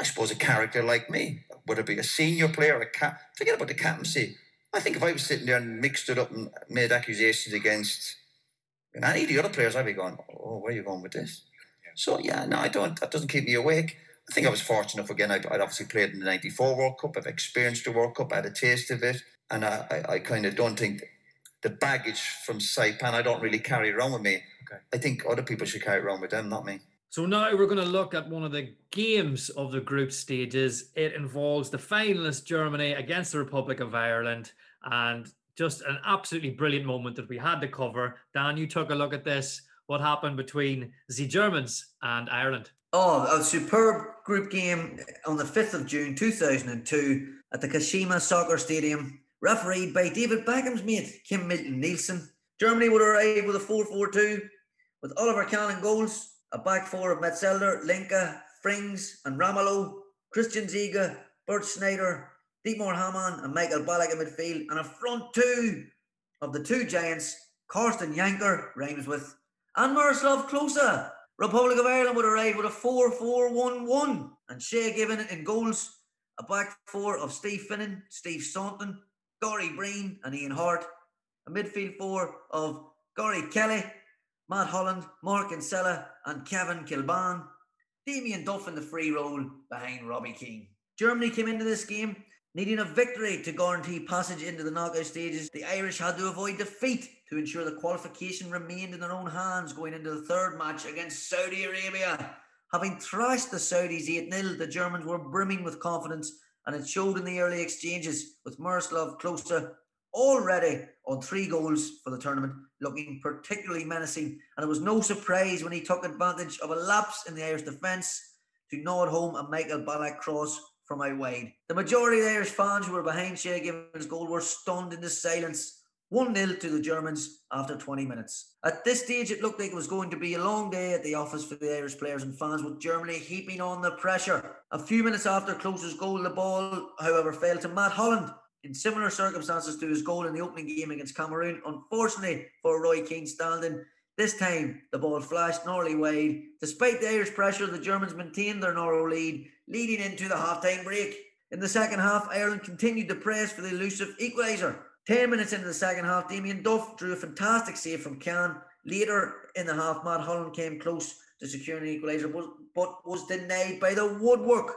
I suppose, a character like me, whether it be a senior player, a cap. Forget about the captaincy. I think if I was sitting there and mixed it up and made accusations against and any of the other players, I'd be going, oh, where are you going with this? So yeah, no, I don't. That doesn't keep me awake. I think I was fortunate enough. Again, I'd, I'd obviously played in the '94 World Cup. I've experienced the World Cup. I had a taste of it, and I, I, I kind of don't think the baggage from Saipan. I don't really carry around with me. Okay. I think other people should carry it around with them, not me. So now we're going to look at one of the games of the group stages. It involves the finalist Germany against the Republic of Ireland, and just an absolutely brilliant moment that we had to cover. Dan, you took a look at this. What happened between the Germans and Ireland? Oh, a superb group game on the 5th of June 2002 at the Kashima Soccer Stadium, refereed by David Beckham's mate, Kim Milton Nielsen. Germany would arrive with a 4 4 2 with Oliver Kahn in goals, a back four of Metzelder, Linke, Frings, and Ramelow, Christian Ziege, Bernd Schneider, Dietmar Hamann, and Michael Ballack in midfield, and a front two of the two giants, Carsten Jancker, rhymes with, and Miroslav Klose. Republic of Ireland would arrive with a 4 4 1 1, and Shay Given in goals, a back four of Steve Finnan, Steve Staunton, Gary Breen, and Ian Harte, a midfield four of Gary Kelly, Matt Holland, Mark Kinsella, and Kevin Kilbane. Damien Duff in the free role behind Robbie Keane. Germany came into this game needing a victory to guarantee passage into the knockout stages. The Irish had to avoid defeat to ensure the qualification remained in their own hands going into the third match against Saudi Arabia. Having thrashed the Saudis 8 0, the Germans were brimming with confidence, and it showed in the early exchanges with Miroslav Klose already on three goals for the tournament, looking particularly menacing. And it was no surprise when he took advantage of a lapse in the Irish defence to nod home a Michael Ballack cross from out wide. The majority of the Irish fans who were behind Shay Given's goal were stunned into silence. 1 0 to the Germans after 20 minutes. At this stage, it looked like it was going to be a long day at the office for the Irish players and fans, with Germany heaping on the pressure. A few minutes after Klose's goal, the ball, however, fell to Matt Holland in similar circumstances to his goal in the opening game against Cameroon. Unfortunately for Roy Keane standing, this time the ball flashed narrowly wide. Despite the Irish pressure, the Germans maintained their narrow lead, leading into the half-time break. In the second half, Ireland continued to press for the elusive equaliser. Ten minutes into the second half, Damien Duff drew a fantastic save from Kahn. Later in the half, Matt Holland came close to securing an equaliser, but, was denied by the woodwork.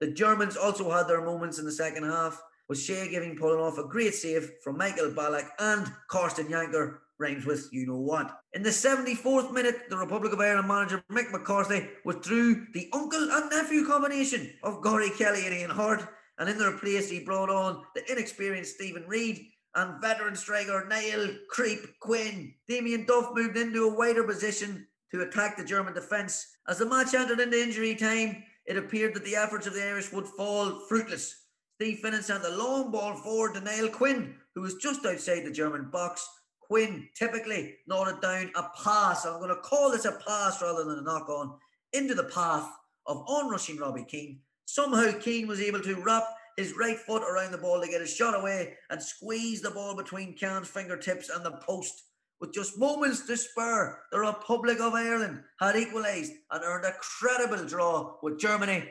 The Germans also had their moments in the second half, with Shay Given pulling off a great save from Michael Ballack and Carsten Jancker rhymes with you know what. In the 74th minute, the Republic of Ireland manager Mick McCarthy withdrew the uncle and nephew combination of Gary Kelly and Ian Harte, and in their place he brought on the inexperienced Stephen Reid and veteran striker Niall Creep Quinn. Damien Duff moved into a wider position to attack the German defence. As the match entered into injury time, it appeared that the efforts of the Irish would fall fruitless. Steve Finnan sent a long ball forward to Niall Quinn, who was just outside the German box. Quinn typically nodded down a pass. I'm going to call this a pass rather than a knock on into the path of onrushing Robbie Keane. Somehow Keane was able to wrap his right foot around the ball to get his shot away and squeeze the ball between Kahn's fingertips and the post. With just moments to spare, the Republic of Ireland had equalised and earned a credible draw with Germany.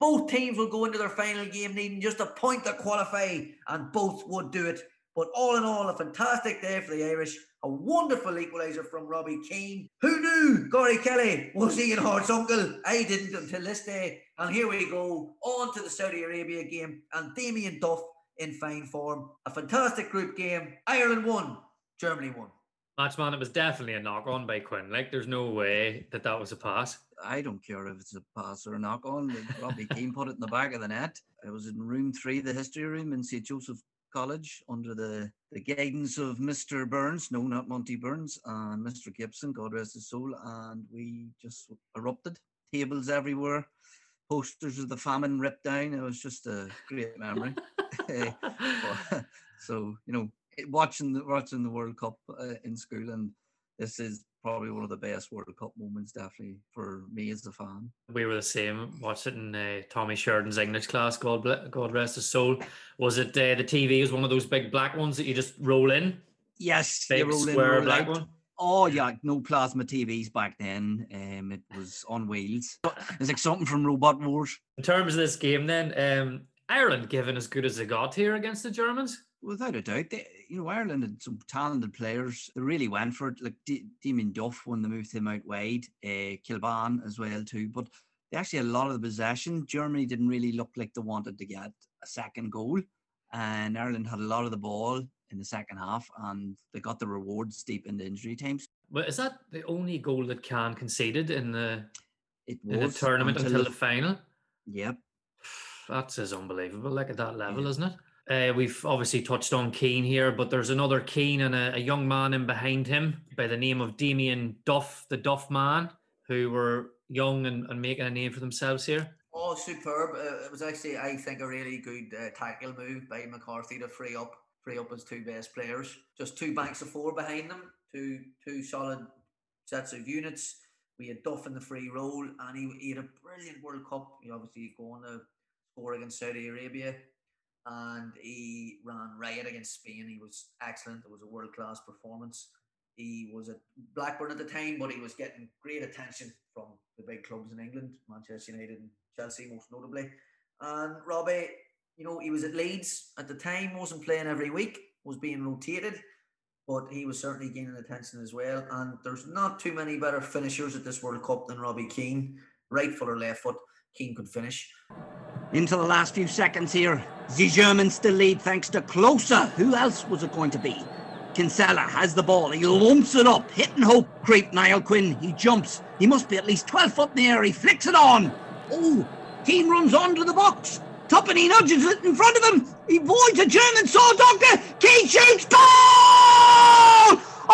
Both teams will go into their final game needing just a point to qualify, and both would do it. But all in all, a fantastic day for the Irish. A wonderful equaliser from Robbie Keane. Who knew Corey Kelly was Ian Harte's uncle? I didn't until this day. And here we go on to the Saudi Arabia game. And Damien Duff in fine form. A fantastic group game. Ireland won. Germany won. Matchman, it was definitely a knock on by Quinn. Like, there's no way that that was a pass. I don't care if it's a pass or a knock on. Robbie Keane put it in the back of the net. I was in room three, the history room in St. Joseph College, under the, the guidance of Mr. Burns, no, not Monty Burns, and Mr. Gibson, God rest his soul. And we just erupted. Tables everywhere, posters of the famine ripped down. It was just a great memory. So, you know, watching the, watching the World Cup uh, in school, and this is probably one of the best World Cup moments, definitely for me as a fan. We were the same. Watched it in uh, Tommy Sheridan's English class. God, ble- God rest his soul. Was it uh, the TV? Was one of those big black ones that you just roll in? Yes, Big roll in, square roll black out. one. Oh yeah, no plasma TVs back then. Um, it was on wheels. It's like something from Robot Wars. In terms of this game, then um, Ireland given as good as they got here against the Germans. Without a doubt, they, you know Ireland had some talented players. They really went for it. Like D- Damien Duff when they moved him out wide, uh, Kilbane as well too. But they actually had a lot of the possession. Germany didn't really look like they wanted to get a second goal, and Ireland had a lot of the ball in the second half, and they got the rewards deep in the injury times. But is that the only goal that Kahn conceded in the It in the tournament until, the f- final? Yep. That's is unbelievable. Like at that level, isn't it? Uh, we've obviously touched on Keane here, but there's another Keane and a, a young man in behind him by the name of Damien Duff, the Duff man, who were young and, and making a name for themselves here. Oh, superb! Uh, it was actually, I think, a really good uh, tackle move by McCarthy to free up, free up his two best players. Just two banks of four behind them, two two solid sets of units. We had Duff in the free role, and he, he had a brilliant World Cup. He obviously going to score against Saudi Arabia, and he ran riot against Spain. He was excellent. It was a world class performance. He was at Blackburn at the time, but he was getting great attention from the big clubs in England, Manchester United and Chelsea, most notably. And Robbie, you know, he was at Leeds at the time, wasn't playing every week, was being rotated, but he was certainly gaining attention as well. And there's not too many better finishers at this World Cup than Robbie Keane. Right foot or left foot, Keane could finish. Into the last few seconds here. The Germans still lead thanks to Klose. Who else was it going to be? Kinsella has the ball. He lumps it up. Hit and hope. Creep Niall Quinn. He jumps. He must be at least 12 foot in the air. He flicks it on. Oh, Keane runs onto the box. Tuppeny nudges it in front of him. He avoids a German saw doctor. Keane shoots. Goal!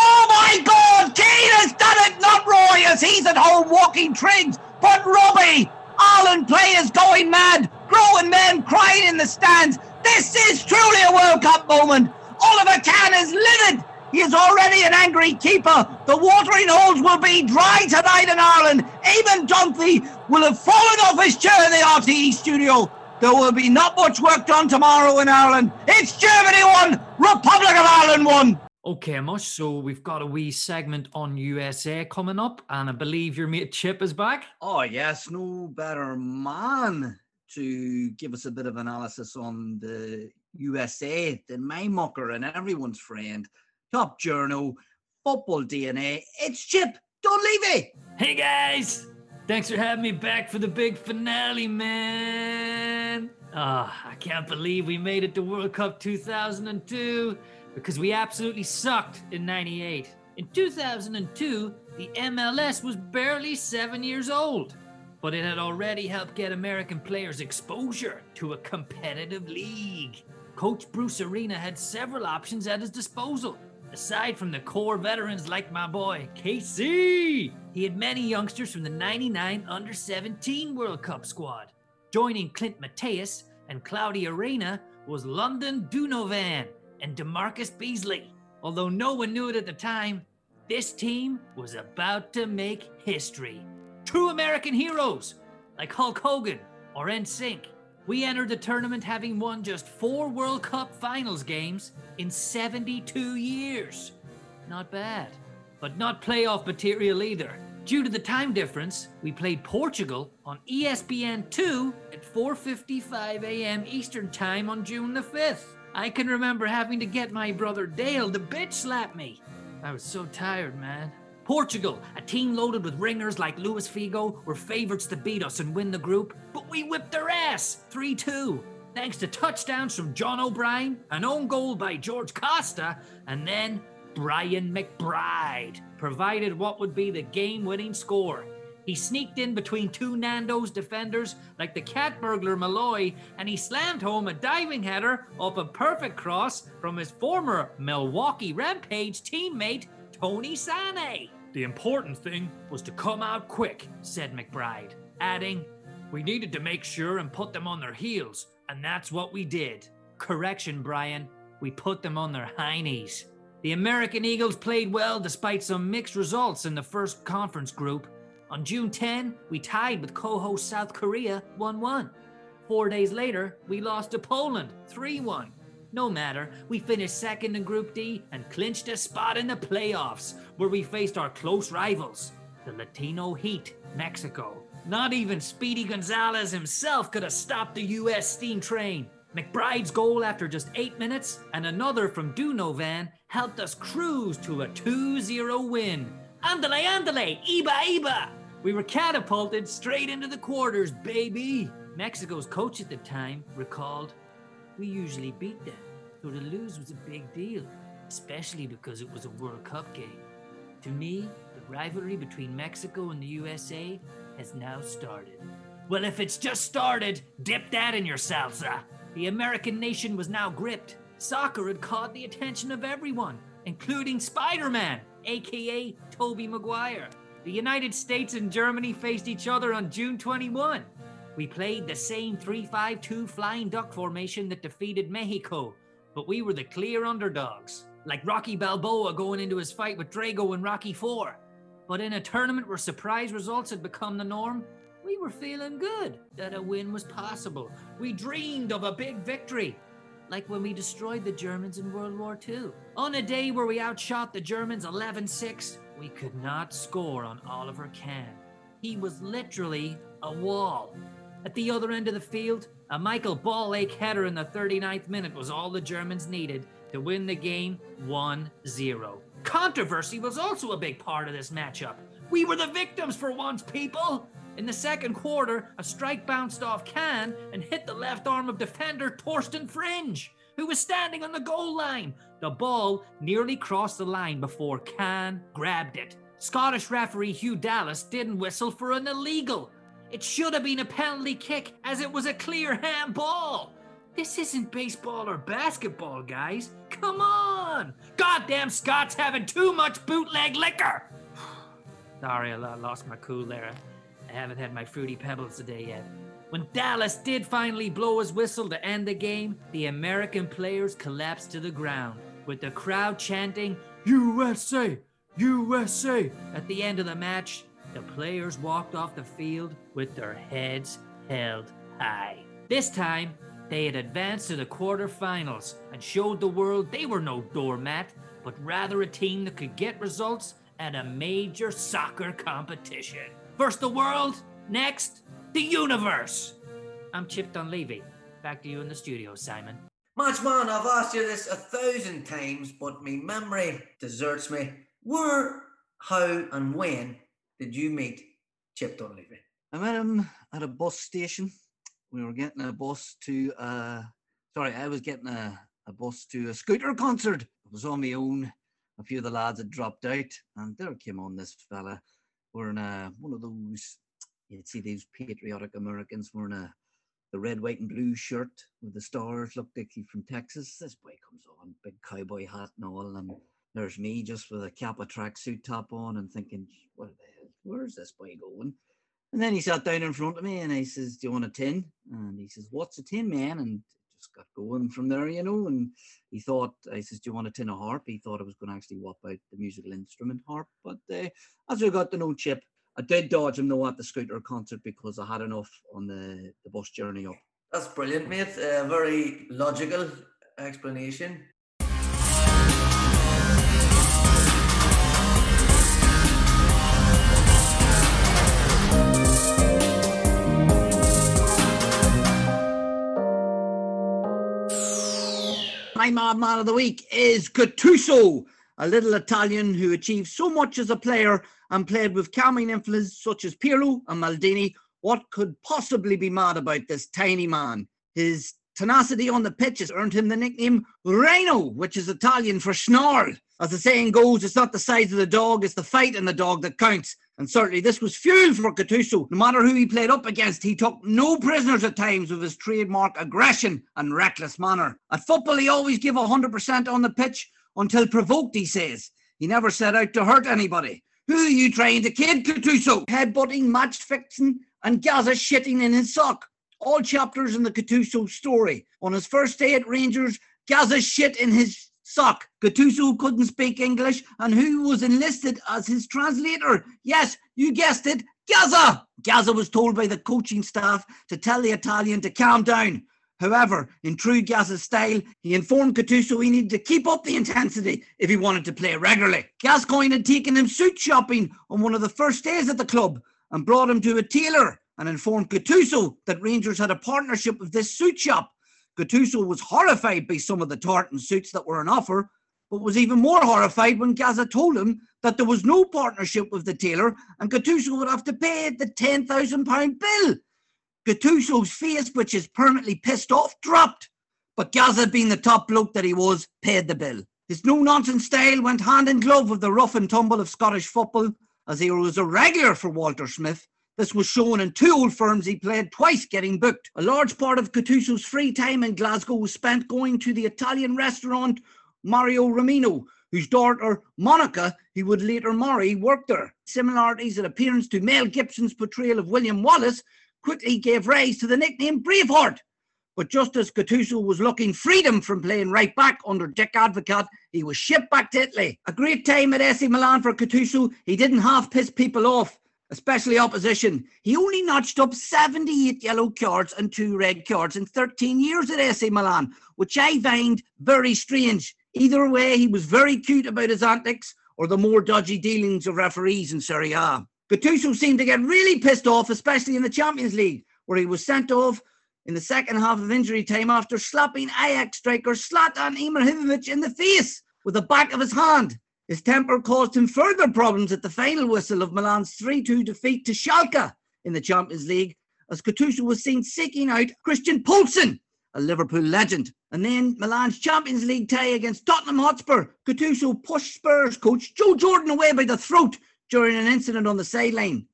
Oh my God! Keane has done it, not Roy, as he's at home walking trigs. But Robbie, Ireland players going mad. Growing men crying in the stands. This is truly a World Cup moment. Oliver Kahn is livid. He is already an angry keeper. The watering holes will be dry tonight in Ireland. Eamon Dunphy will have fallen off his chair in the RTE studio. There will be not much work done tomorrow in Ireland. It's Germany one, Republic of Ireland one. Okay, Mush. So we've got a wee segment on USA coming up, and I believe your mate Chip is back. Oh, yes, no better man to give us a bit of analysis on the USA than my mucker and everyone's friend, top journal, football DNA. It's Chip. Don't leave it. Hey guys! Thanks for having me back for the big finale, man. Ah, I can't believe we made it to World Cup 2002 because we absolutely sucked in 98. In 2002, the MLS was barely seven years old, but it had already helped get American players exposure to a competitive league. Coach Bruce Arena had several options at his disposal. Aside from the core veterans like my boy, KC, he had many youngsters from the 99 Under 17 World Cup squad. Joining Clint Mathis and Claudio Reyna was Landon Donovan and DaMarcus Beasley. Although no one knew it at the time, this team was about to make history. True American heroes like Hulk Hogan or NSYNC. We entered the tournament having won just four World Cup finals games in 72 years. Not bad, but not playoff material either. Due to the time difference, we played Portugal on E ESPN2 at 4:55 a.m. Eastern Time on June the 5th. I can remember having to get my brother Dale to bitch slap me. I was so tired, man. Portugal, a team loaded with ringers like Luis Figo, were favourites to beat us and win the group, but we whipped their ass 3 2. Thanks to touchdowns from John O'Brien, an own goal by Jorge Costa, and then Brian McBride provided what would be the game winning score. He sneaked in between two Nando's defenders like the cat burglar Malloy, and he slammed home a diving header off a perfect cross from his former Milwaukee Rampage teammate, Tony Sanneh. The important thing was to come out quick, said McBride, adding, We needed to make sure and put them on their heels, and that's what we did. Correction, Brian. We put them on their heinies. The American Eagles played well despite some mixed results in the first conference group. On June 10, we tied with co host South Korea 1 1. Four days later, we lost to Poland 3 1. No matter, we finished second in Group D and clinched a spot in the playoffs, where we faced our close rivals, the Latino Heat, Mexico. Not even Speedy Gonzalez himself could have stopped the U.S. steam train. McBride's goal after just eight minutes and another from Donovan helped us cruise to a 2 0 win. Andale, andale, Iba, Iba! We were catapulted straight into the quarters, baby. Mexico's coach at the time recalled, We usually beat them, to lose was a big deal, especially because it was a World Cup game. To me, the rivalry between Mexico and the USA has now started. Well, if it's just started, dip that in your salsa. The American nation was now gripped. Soccer had caught the attention of everyone, including Spider Man, aka Tobey Maguire. The United States and Germany faced each other on June 21. We played the same 3 5 2 flying duck formation that defeated Mexico, but we were the clear underdogs, like Rocky Balboa going into his fight with Drago in Rocky 4. But in a tournament where surprise results had become the norm, we were feeling good that a win was possible. We dreamed of a big victory, like when we destroyed the Germans in World War II. On a day where we outshot the Germans 11 6, we could not score on Oliver Kahn. He was literally a wall. At the other end of the field, a Michael Ballack header in the 39th minute was all the Germans needed to win the game 1 0. Controversy was also a big part of this matchup. We were the victims for once, people! In the second quarter, a strike bounced off Kahn and hit the left arm of defender Torsten Frings, who was standing on the goal line. The ball nearly crossed the line before Kahn grabbed it. Scottish referee Hugh Dallas didn't whistle for an illegal. It should have been a penalty kick as it was a clear handball. This isn't baseball or basketball, guys. Come on! Goddamn Scott's having too much bootleg liquor! Sorry, I lost my cool there. I haven't had my fruity pebbles today yet. When Dallas did finally blow his whistle to end the game, the American players collapsed to the ground, with the crowd chanting, USA! USA! At the end of the match, the players walked off the field with their heads held high. This time, they had advanced to the quarterfinals and showed the world they were no doormat, but rather a team that could get results at a major soccer competition. First the world, next the universe. I'm Chip Dunleavy. Back to you in the studio, Simon. Match man, I've asked you this a thousand times, but my memory deserts me. Where, how, and when did you meet Chip Dunleavy? I met him at a bus station. We were getting a bus to, uh, sorry, I was getting a, a bus to a scooter concert. I was on my own. A few of the lads had dropped out, and there came on this fella wearing a, one of those, you'd see these patriotic Americans wearing a the red, white, and blue shirt with the stars. Looked like he's from Texas. This boy comes on, big cowboy hat and all, and there's me just with a Kappa tracksuit top on and thinking, what the hell, where's this boy going? And then he sat down in front of me and he says, Do you want a tin? And he says, What's a tin, man? And just got going from there, you know. And he thought, I says, Do you want a tin of harp? He thought I was going to actually whip out the musical instrument harp. But uh, as we got to know Chip, I did dodge him though at the scooter concert because I had enough on the, the bus journey up. That's brilliant, mate. A very logical explanation. My mad man of the week is Gattuso, a little Italian who achieved so much as a player and played with calming influences such as Pirlo and Maldini. What could possibly be mad about this tiny man? His tenacity on the pitch has earned him the nickname Reno, which is Italian for snarl. As the saying goes, it's not the size of the dog, it's the fight in the dog that counts. And certainly this was fuel for Gattuso. No matter who he played up against, he took no prisoners at times with his trademark aggression and reckless manner. At football, he always gave 100% on the pitch until provoked, he says. He never set out to hurt anybody. Who are you trying to kid, Gattuso? Headbutting, match fixing, and Gazza shitting in his sock. All chapters in the Gattuso story. On his first day at Rangers, Gazza shit in his sock. Gattuso couldn't speak English, and who was enlisted as his translator? Yes, you guessed it, Gazza. Gazza was told by the coaching staff to tell the Italian to calm down. However, in true Gazza style, he informed Gattuso he needed to keep up the intensity if he wanted to play regularly. Gascoigne had taken him suit shopping on one of the first days at the club and brought him to a tailor and informed Gattuso that Rangers had a partnership with this suit shop. Gattuso was horrified by some of the tartan suits that were on offer, but was even more horrified when Gazza told him that there was no partnership with the tailor and Gattuso would have to pay the £10,000 bill. Gattuso's face, which is permanently pissed off, dropped. But Gazza, being the top bloke that he was, paid the bill. His no nonsense style went hand in glove with the rough and tumble of Scottish football, as he was a regular for Walter Smith. This was shown in two old firms he played twice getting booked. A large part of Gattuso's free time in Glasgow was spent going to the Italian restaurant Mario Romino, whose daughter Monica he would later marry worked there. Similarities in appearance to Mel Gibson's portrayal of William Wallace quickly gave rise to the nickname Braveheart. But just as Gattuso was looking freedom from playing right back under Dick Advocaat, he was shipped back to Italy. A great time at AC Milan for Gattuso. He didn't half piss people off, especially opposition. He only notched up 78 yellow cards and two red cards in 13 years at AC Milan, which I find very strange. Either way, he was very cute about his antics or the more dodgy dealings of referees in Serie A. Gattuso seemed to get really pissed off, especially in the Champions League, where he was sent off in the second half of injury time after slapping Ajax striker Zlatan Ibrahimovic in the face with the back of his hand. His temper caused him further problems at the final whistle of Milan's 3-2 defeat to Schalke in the Champions League, as Gattuso was seen seeking out Christian Poulsen, a Liverpool legend. And then Milan's Champions League tie against Tottenham Hotspur, Gattuso pushed Spurs coach Joe Jordan away by the throat during an incident on the sideline.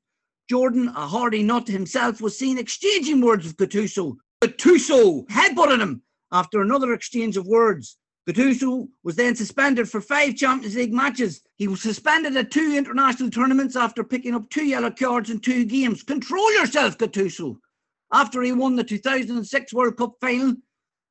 Jordan, a hardy nut himself, was seen exchanging words with Gattuso. Gattuso headbutted him after another exchange of words. Gattuso was then suspended for five Champions League matches. He was suspended at two international tournaments after picking up two yellow cards in two games. Control yourself, Gattuso. After he won the 2006 World Cup final,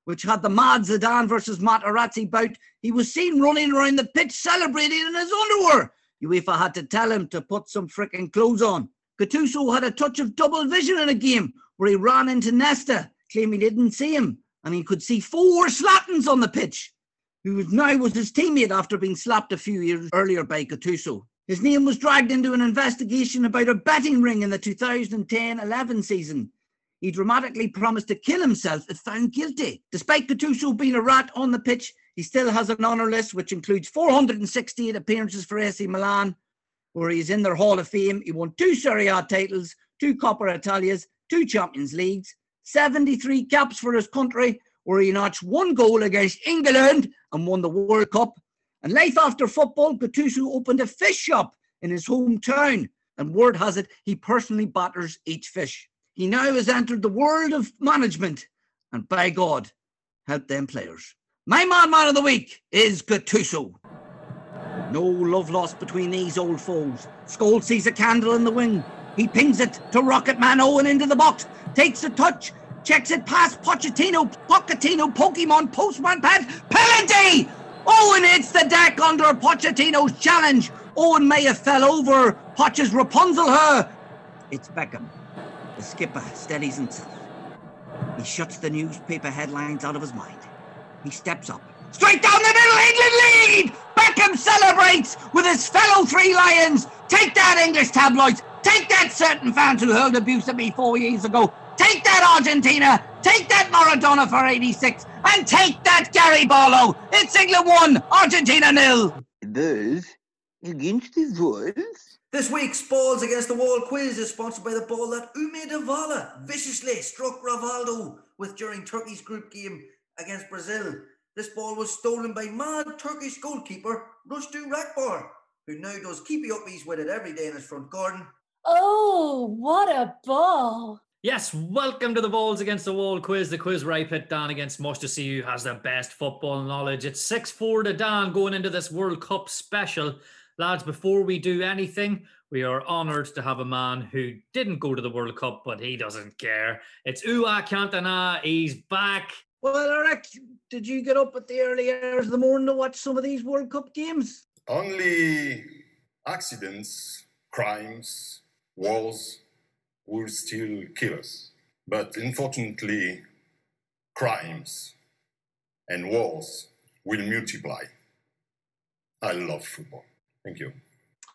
which had the mad Zidane versus Materazzi bout, he was seen running around the pitch celebrating in his underwear. UEFA had to tell him to put some freaking clothes on. Gattuso had a touch of double vision in a game where he ran into Nesta, claiming he didn't see him, and he could see four Zlatans on the pitch, who now was his teammate after being slapped a few years earlier by Gattuso. His name was dragged into an investigation about a betting ring in the 2010-11 season. He dramatically promised to kill himself if found guilty. Despite Gattuso being a rat on the pitch, he still has an honour list which includes 468 appearances for AC Milan, where he's in their Hall of Fame. He won two Serie A titles, two Coppa Italias, two Champions Leagues, 73 caps for his country, where he notched one goal against England and won the World Cup. And life after football, Gattuso opened a fish shop in his hometown, and word has it he personally batters each fish. He now has entered the world of management, and by God, help them players. My man man of the week is Gattuso. No love lost between these old foes. Scholes sees a candle in the wing. He pings it to Rocket Man Owen into the box. Takes a touch. Checks it past Pochettino. Pochettino, Pokemon, Postman Pad. Penalty! Owen hits the deck under Pochettino's challenge. Owen may have fell over. Poch's Rapunzel her. It's Beckham. The skipper steadies himself. He shuts the newspaper headlines out of his mind. He steps up. Straight down the middle, England lead! Beckham celebrates with his fellow three lions. Take that, English tabloids. Take that, certain fans who hurled abuse at me four years ago. Take that, Argentina. Take that Maradona for 86. And take that Gary Barlow. It's England 1, Argentina nil. Those against the Wolves. This week's Balls Against the Wall quiz is sponsored by the ball that Ume Davala viciously struck Rivaldo with during Turkey's group game against Brazil. This ball was stolen by mad Turkish goalkeeper Rüştü Reçber, who now does keepy uppies with it every day in his front garden. Oh, what a ball. Yes, welcome to the Balls Against the Wall quiz, the quiz where I pit Dan against Mush to see who has the best football knowledge. It's 6 4 to Dan going into this World Cup special. Lads, before we do anything, we are honoured to have a man who didn't go to the World Cup, but he doesn't care. It's Ua Cantona. He's back. Well, Eric, did you get up at the early hours of the morning to watch some of these World Cup games? Only accidents, crimes, wars will still kill us. But unfortunately, crimes and wars will multiply. I love football. Thank you.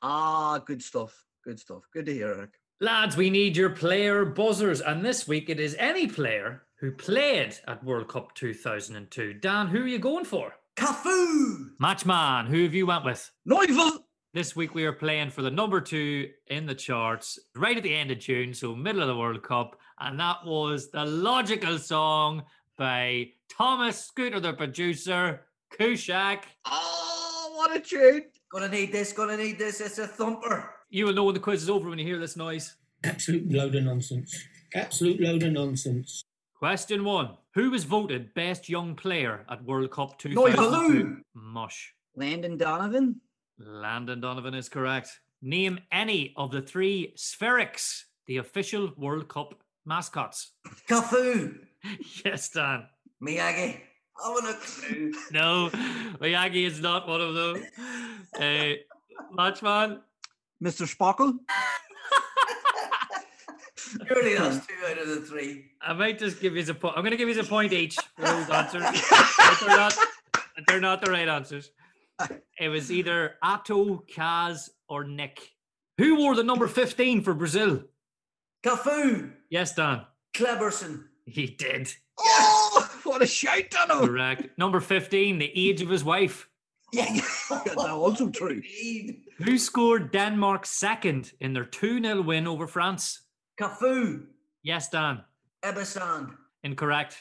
Ah, good stuff. Good stuff. Good to hear, Eric. Lads, we need your player buzzers. And this week it is any player who played at World Cup 2002. Dan, who are you going for? Cafu! Matchman, who have you went with? Neufel! This week we are playing for the number two in the charts, right at the end of June, so middle of the World Cup, and that was the logical song by Thomas Scooter, the producer, Kushak. Oh, what a tune! Gonna need this, gonna need this. It's a thumper. You will know when the quiz is over when you hear this noise. Absolute load of nonsense. Absolute load of nonsense. Question one: Who was voted best young player at World Cup Neufel. 2002? Mush. Landon Donovan. Landon Donovan is correct. Name any of the three Spheriks, the official World Cup mascots. Cafu! yes, Dan. Miyagi. I want a clue. No, Miyagi is not one of them. Uh, Matchman. Mr. Spockle. Surely that's two out of the three. I might just give you a point. I'm going to give you a point each for those answers. But they're, not, they're not the right answers. It was either Ato, Kaz, or Nick. Who wore the number 15 for Brazil? Cafu! Yes, Dan. Cleberson. He did. Oh, what a shout, Dono! Correct. Number 15, the age of his wife. Yeah, yeah. That's also true. Who scored Denmark's second in their 2 0 win over France? Cafu. Yes, Dan. Ebbe Sand. Incorrect.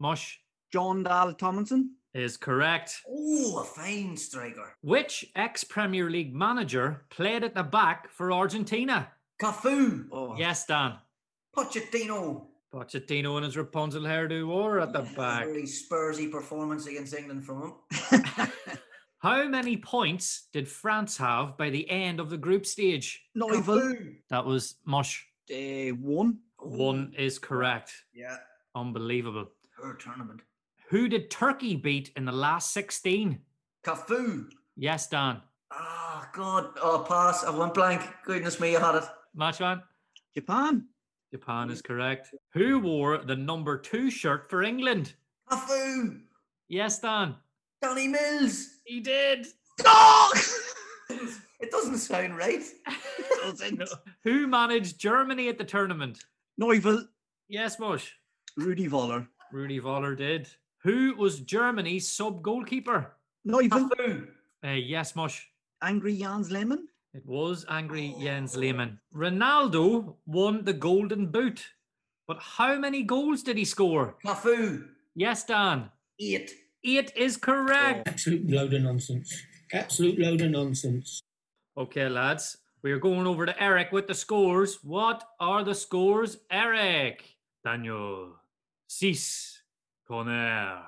Mush Jon Dahl Tomasson. Is correct. Oh, a fine striker. Which ex Premier League manager played at the back for Argentina? Cafu. Oh, Yes, Dan. Pochettino. Pochettino and his Rapunzel hairdo wore at the Yeah, back. Very Spursy performance against England from him. How many points did France have by the end of the group stage? Neufel. Cafu. That was Mush. Uh, one. One is correct. Yeah, Unbelievable. her tournament. Who did Turkey beat in the last 16? Cafu. Yes, Dan. Oh, God. Oh, pass. I went blank. Goodness me, I had it. Matchman? Japan. Japan is correct. Who wore the number two shirt for England? Cafu. Yes, Dan. Danny Mills. He did. Oh! It doesn't sound right. Doesn't. no. Who managed Germany at the tournament? Neufel. Yes, Mush. Rudi Völler. Rudi Völler did. Who was Germany's sub goalkeeper? Neufel. Cafu. Uh, yes, Mush. Angry Jens Lehmann. It was angry Jens Lehmann. Ronaldo won the Golden Boot, but how many goals did he score? Cafu. Yes, Dan. Eight. Eight is correct. Absolute load of nonsense. Absolute load of nonsense. Okay, lads, we are going over to Eric with the scores. What are the scores, Eric? Daniel. Six. Conner.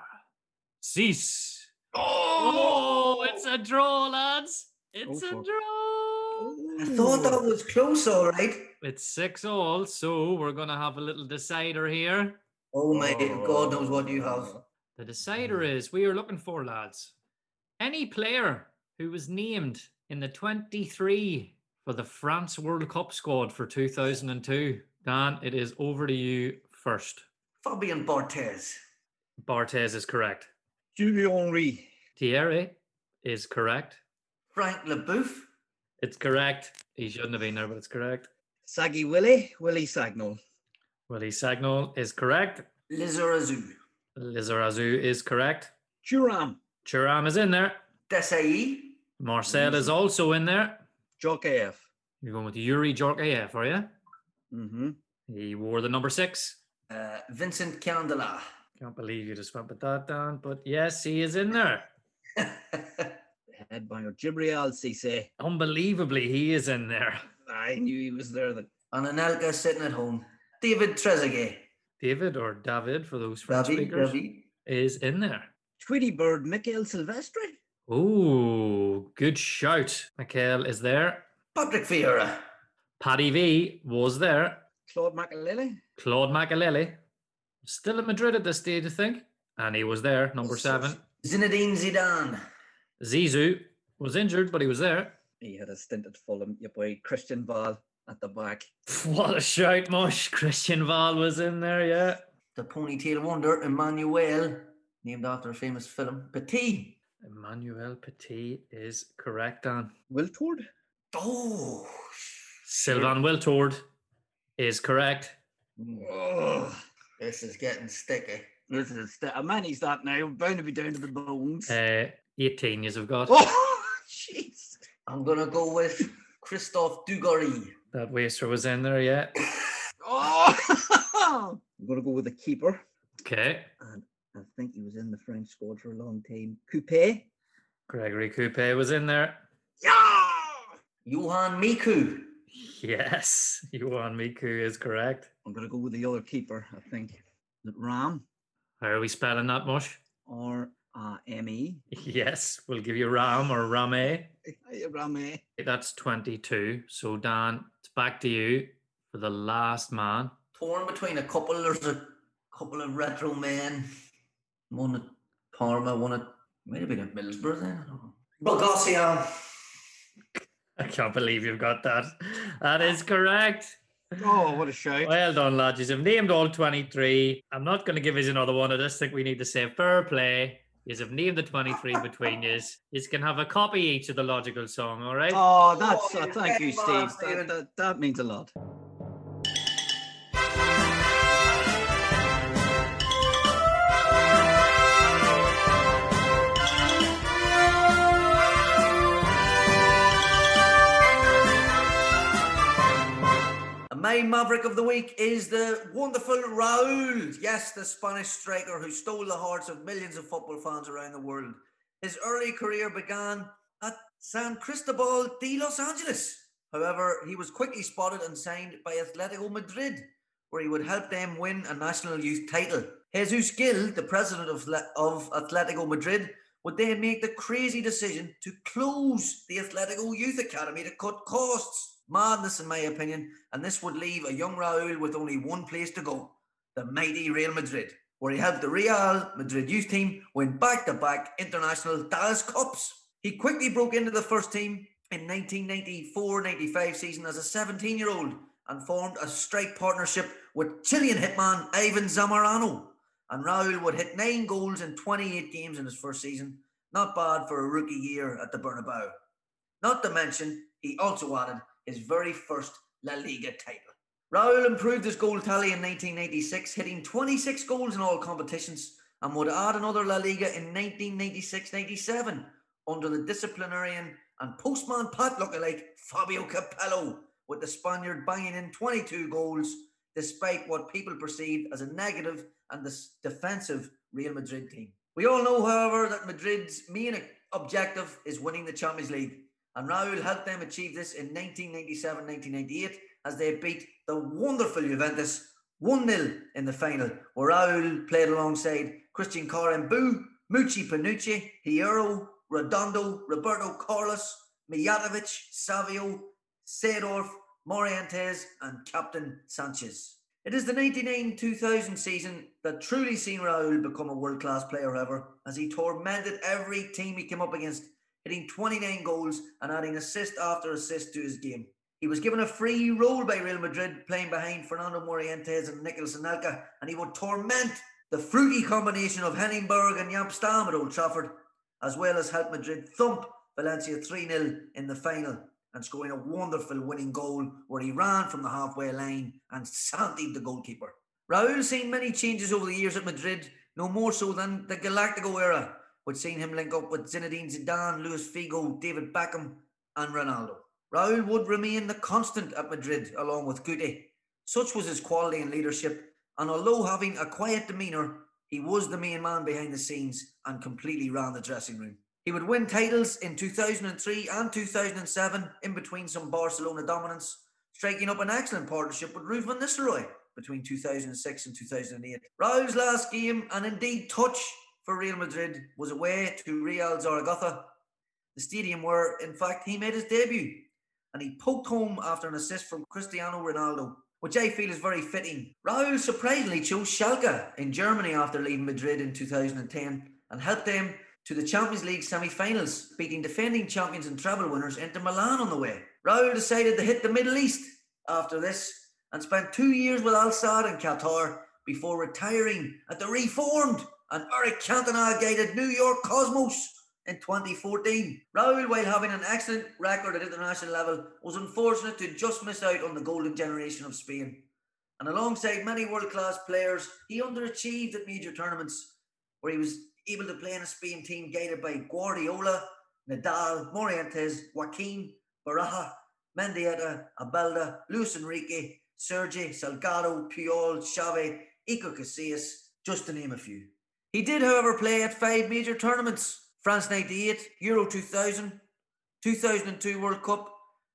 Six. Oh! oh, it's a draw, lads. It's Go a for it. draw. I thought that was close, all right. It's six all, so we're gonna have a little decider here. Oh, my God knows what you have. The decider is we are looking for, lads, any player who was named in the 23 for the France World Cup squad for 2002. Dan, it is over to you first. Fabian Barthez. Barthez is correct. Julie Henry. Thierry is correct. Frank Leboeuf. It's correct. He shouldn't have been there, but it's correct. Saggy Willie. Willie Sagnol. Willie Sagnol is correct. Lizarazu. Lizarazu is correct. Thuram. Thuram is in there. Desai. Marcel is also in there. Jokayev. You're going with Youri Djorkaeff, are you? Mm-hmm. He wore the number six. Uh, Vincent Candela. Can't believe you just went with that, Dan. But yes, he is in there. The headbanger Djibril Cissé. Unbelievably, he is in there. I knew he was there. The And Anelka sitting at home. David Trezeguet. David or David for those French David, speakers David. is in there. Tweety Bird Mikaël Silvestre. Oh, good shout. Michael is there. Patrick Vieira. Paddy V was there. Claude Makelele. Claude Makelele, still at Madrid at this stage, I think. And he was there, number seven. Zinedine Zidane. Zizou was injured, but he was there. He had a stint at Fulham. Your boy Christanval at the back. What a shout, Mush. Christanval was in there, yeah. The ponytail wonder, Emmanuel, named after a famous film. Petit. Emmanuel Petit is correct, Dan. Wiltord. Oh, Sylvain Wiltord is correct. oh, this is getting sticky. This is st- a man he's that now. Bound to be down to the bones. Uh, 18 years have got. oh, jeez. I'm gonna go with Christophe Dugarry. That waster was in there, yeah. Oh, I'm gonna go with the keeper. Okay. And I think he was in the French squad for a long time. Coupet. Gregory Coupet was in there. Yeah. Johan Micoud. Yes, Yuan Micoud is correct. I'm gonna go with the other keeper. I think. Is Ram How are we spelling that, Mush? or uh, Me? Yes, we'll give you Ram or Rame. Rame. That's 22. So, Dan, it's back to you for the last man. Torn between a couple. There's a couple of retro men. One at Parma, one at might have been at Middlesbrough then. I don't know. Boghossian. I can't believe you've got that. That is correct. Oh, what a shout! Well done, lads. You've named all 23. I'm not going to give you another one. I just think we need to say fair play. You have named the 23 between you. You can have a copy each of the logical song, all right? Oh, that's uh, thank you, Steve. That, that, that means a lot. Maverick of the week is the wonderful Raul. Yes, the Spanish striker who stole the hearts of millions of football fans around the world. His early career began at San Cristobal de Los Angeles. However, he was quickly spotted and signed by Atletico Madrid, where he would help them win a national youth title. Jesus Gil, the president of, of Atletico Madrid, would then make the crazy decision to close the Atletico Youth Academy to cut costs. Madness, in my opinion, and this would leave a young Raul with only one place to go the mighty Real Madrid, where he helped the Real Madrid youth team win back to back international Dallas Cups. He quickly broke into the first team in 1994 95 season as a 17 year old and formed a strike partnership with Chilean hitman Ivan Zamorano. And Raul would hit nine goals in 28 games in his first season. Not bad for a rookie year at the Bernabeu. Not to mention, he also added his very first La Liga title. Raul improved his goal tally in 1996, hitting 26 goals in all competitions, and would add another La Liga in 1996-97 under the disciplinarian and postman Pat lookalike Fabio Capello, with the Spaniard banging in 22 goals, despite what people perceived as a negative and dis- defensive Real Madrid team. We all know, however, that Madrid's main objective is winning the Champions League, and Raul helped them achieve this in 1997-1998 as they beat the wonderful Juventus 1-0 in the final, where Raul played alongside Christian Karembeu, Mucci Panucci, Hierro, Redondo, Roberto Carlos, Mijatovic, Savio, Seedorf, Morientes, and Captain Sanchez. It is the 99-2000 season that truly seen Raul become a world-class player ever, as he tormented every team he came up against, hitting 29 goals and adding assist after assist to his game. He was given a free role by Real Madrid, playing behind Fernando Morientes and Nicolas Anelka, and he would torment the fruity combination of Henning Berg and Jaap Stam at Old Trafford, as well as help Madrid thump Valencia 3-0 in the final and scoring a wonderful winning goal where he ran from the halfway line and santied the goalkeeper. Raul seen many changes over the years at Madrid, no more so than the Galactico era, which seen him link up with Zinedine Zidane, Luis Figo, David Beckham, and Ronaldo. Raul would remain the constant at Madrid along with Guti. Such was his quality and leadership, and although having a quiet demeanour, he was the main man behind the scenes and completely ran the dressing room. He would win titles in 2003 and 2007 in between some Barcelona dominance, striking up an excellent partnership with Ruud van Nistelrooy between 2006 and 2008. Raul's last game and indeed touch for Real Madrid was away to Real Zaragoza, the stadium where, in fact, he made his debut. And he poked home after an assist from Cristiano Ronaldo, which I feel is very fitting. Raul surprisingly chose Schalke in Germany after leaving Madrid in 2010 and helped them to the Champions League semi-finals, beating defending champions and treble winners Inter Milan on the way. Raul decided to hit the Middle East after this and spent two years with Al Sadd in Qatar before retiring at the reformed and Eric Cantona guided New York Cosmos in 2014. Raul, while having an excellent record at international level, was unfortunate to just miss out on the golden generation of Spain. And alongside many world class players, he underachieved at major tournaments where he was able to play in a Spain team guided by Guardiola, Nadal, Morientes, Joaquin, Baraja, Mendieta, Albelda, Luis Enrique, Sergi, Salgado, Puyol, Xavi, Iker Casillas, just to name a few. He did, however, play at five major tournaments France 98, Euro 2000, 2002 World Cup,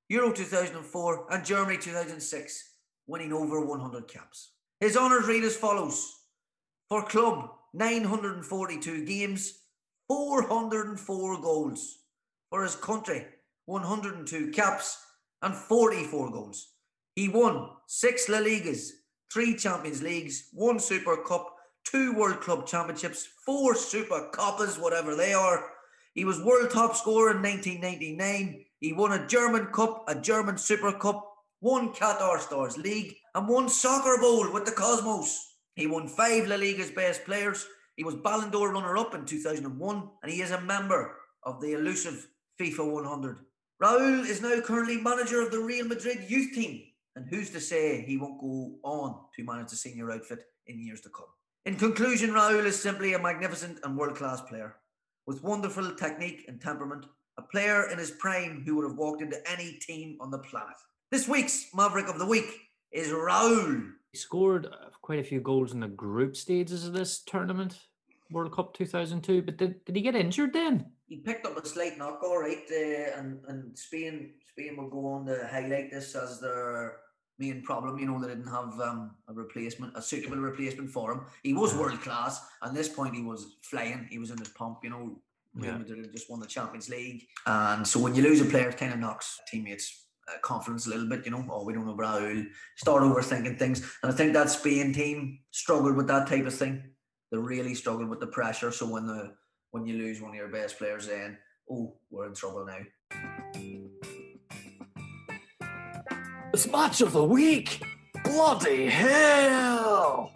Euro 2004, and Germany 2006, winning over 100 caps. His honours read as follows For club, 942 games, 404 goals. For his country, 102 caps and 44 goals. He won six La Ligas, three Champions Leagues, one Super Cup, two World Club Championships, four Super Copas, whatever they are. He was world top scorer in 1999. He won a German Cup, a German Super Cup, one Qatar Stars League, and one Soccer Bowl with the Cosmos. He won five La Liga's best players. He was Ballon d'Or runner up in 2001, and he is a member of the elusive FIFA 100. Raul is now currently manager of the Real Madrid youth team and who's to say he won't go on to manage the senior outfit in years to come? In conclusion, Raul is simply a magnificent and world class player with wonderful technique and temperament, a player in his prime who would have walked into any team on the planet. This week's Maverick of the Week is Raul. He scored uh, quite a few goals in the group stages of this tournament, World Cup 2002, but did, did he get injured then? He picked up a slight knock, all right, uh, and, and Spain Spain will go on to highlight this as their main problem. You know, they didn't have um, a replacement, a suitable replacement for him. He was world class. At this point, he was flying. He was in his pump. You know, Yeah. Madrid just won the Champions League, and so when you lose a player, it kind of knocks teammates. Uh, confidence a little bit, you know. Oh, we don't know Raul. Start overthinking things, and I think that Spain team struggled with that type of thing. They really struggled with the pressure. So when the when you lose one of your best players, then oh, we're in trouble now. It's match of the week. Bloody hell!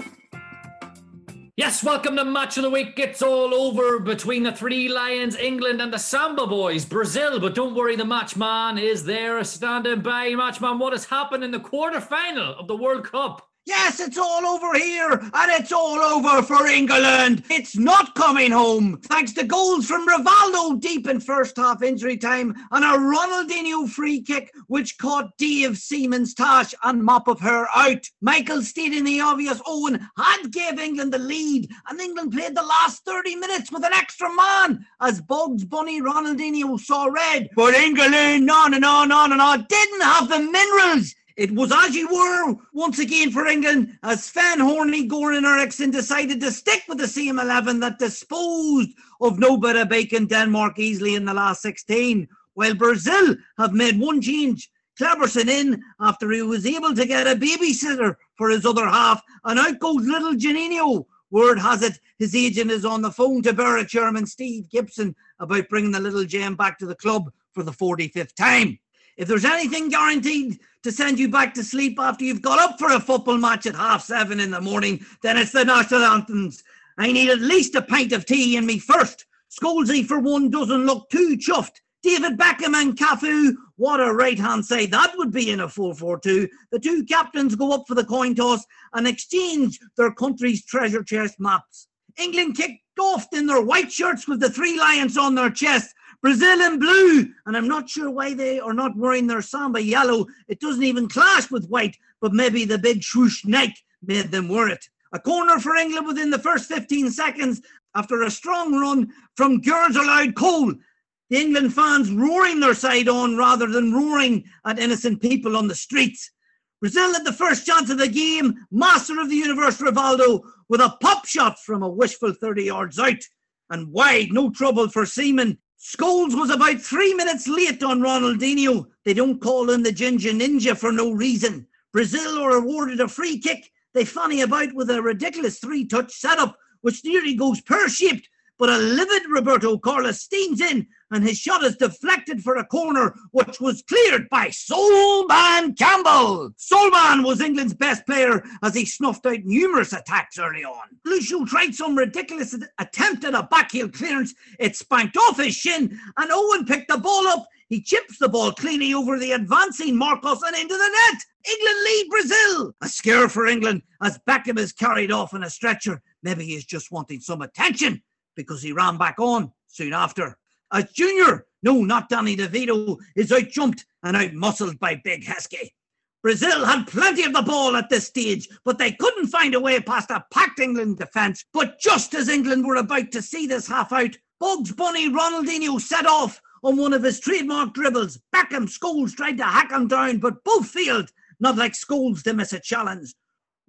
Yes, welcome to Match of the Week. It's all over between the three Lions, England, and the Samba Boys, Brazil. But don't worry, the matchman is there standing by. Matchman, what has happened in the quarter final of the World Cup? Yes, it's all over here, and it's all over for England. It's not coming home, thanks to goals from Rivaldo deep in first half injury time and a Ronaldinho free kick which caught Dave Seaman's tash and mop of her out. Michael stating the obvious, Owen had gave England the lead, and England played the last 30 minutes with an extra man as Bugs Bunny Ronaldinho saw red. But England, no, no, no, no, no, no, didn't have the minerals. It was as you were once again for England as Sven Horney, Goran Eriksson decided to stick with the same 11 that disposed of no better bacon Denmark easily in the last 16. While Brazil have made one change. Kléberson in after he was able to get a babysitter for his other half, and out goes little Juninho. Word has it his agent is on the phone to Berwick chairman Steve Gibson about bringing the little gem back to the club for the 45th time. If there's anything guaranteed to send you back to sleep after you've got up for a football match at half seven in the morning, then it's the national anthems. I need at least a pint of tea in me first. Scholesy, for one, doesn't look too chuffed David Beckham and Cafu, what a right hand side that would be in a 4 4 2. The two captains go up for the coin toss and exchange their country's treasure chest maps. England kicked off in their white shirts with the three lions on their chest. Brazil in blue, and I'm not sure why they are not wearing their samba yellow. It doesn't even clash with white, but maybe the big swoosh Nike made them wear it. A corner for England within the first 15 seconds after a strong run from Girls Aloud Cole. The England fans roaring their side on rather than roaring at innocent people on the streets. Brazil had the first chance of the game, master of the universe Rivaldo, with a pop shot from a wishful 30 yards out. And wide, no trouble for Seaman. Scholes was about three minutes late on Ronaldinho. They don't call him the Ginger Ninja for no reason. Brazil are awarded a free kick. They funny about with a ridiculous three touch setup, which nearly goes pear shaped. But a livid Roberto Carlos steams in and his shot is deflected for a corner, which was cleared by Solman Campbell. Solman was England's best player as he snuffed out numerous attacks early on. Lucio tried some ridiculous attempt at a backheel clearance. It spanked off his shin, and Owen picked the ball up. He chips the ball cleanly over the advancing Marcos and into the net. England lead Brazil. A scare for England as Beckham is carried off in a stretcher. Maybe he's just wanting some attention because he ran back on soon after as Junior, no, not Danny DeVito, is out jumped and out muscled by Big Heskey. Brazil had plenty of the ball at this stage, but they couldn't find a way past a packed England defence. But just as England were about to see this half out, Bugs Bunny Ronaldinho set off on one of his trademark dribbles. Beckham Scholes tried to hack him down, but both failed, not like Scholes to miss a challenge.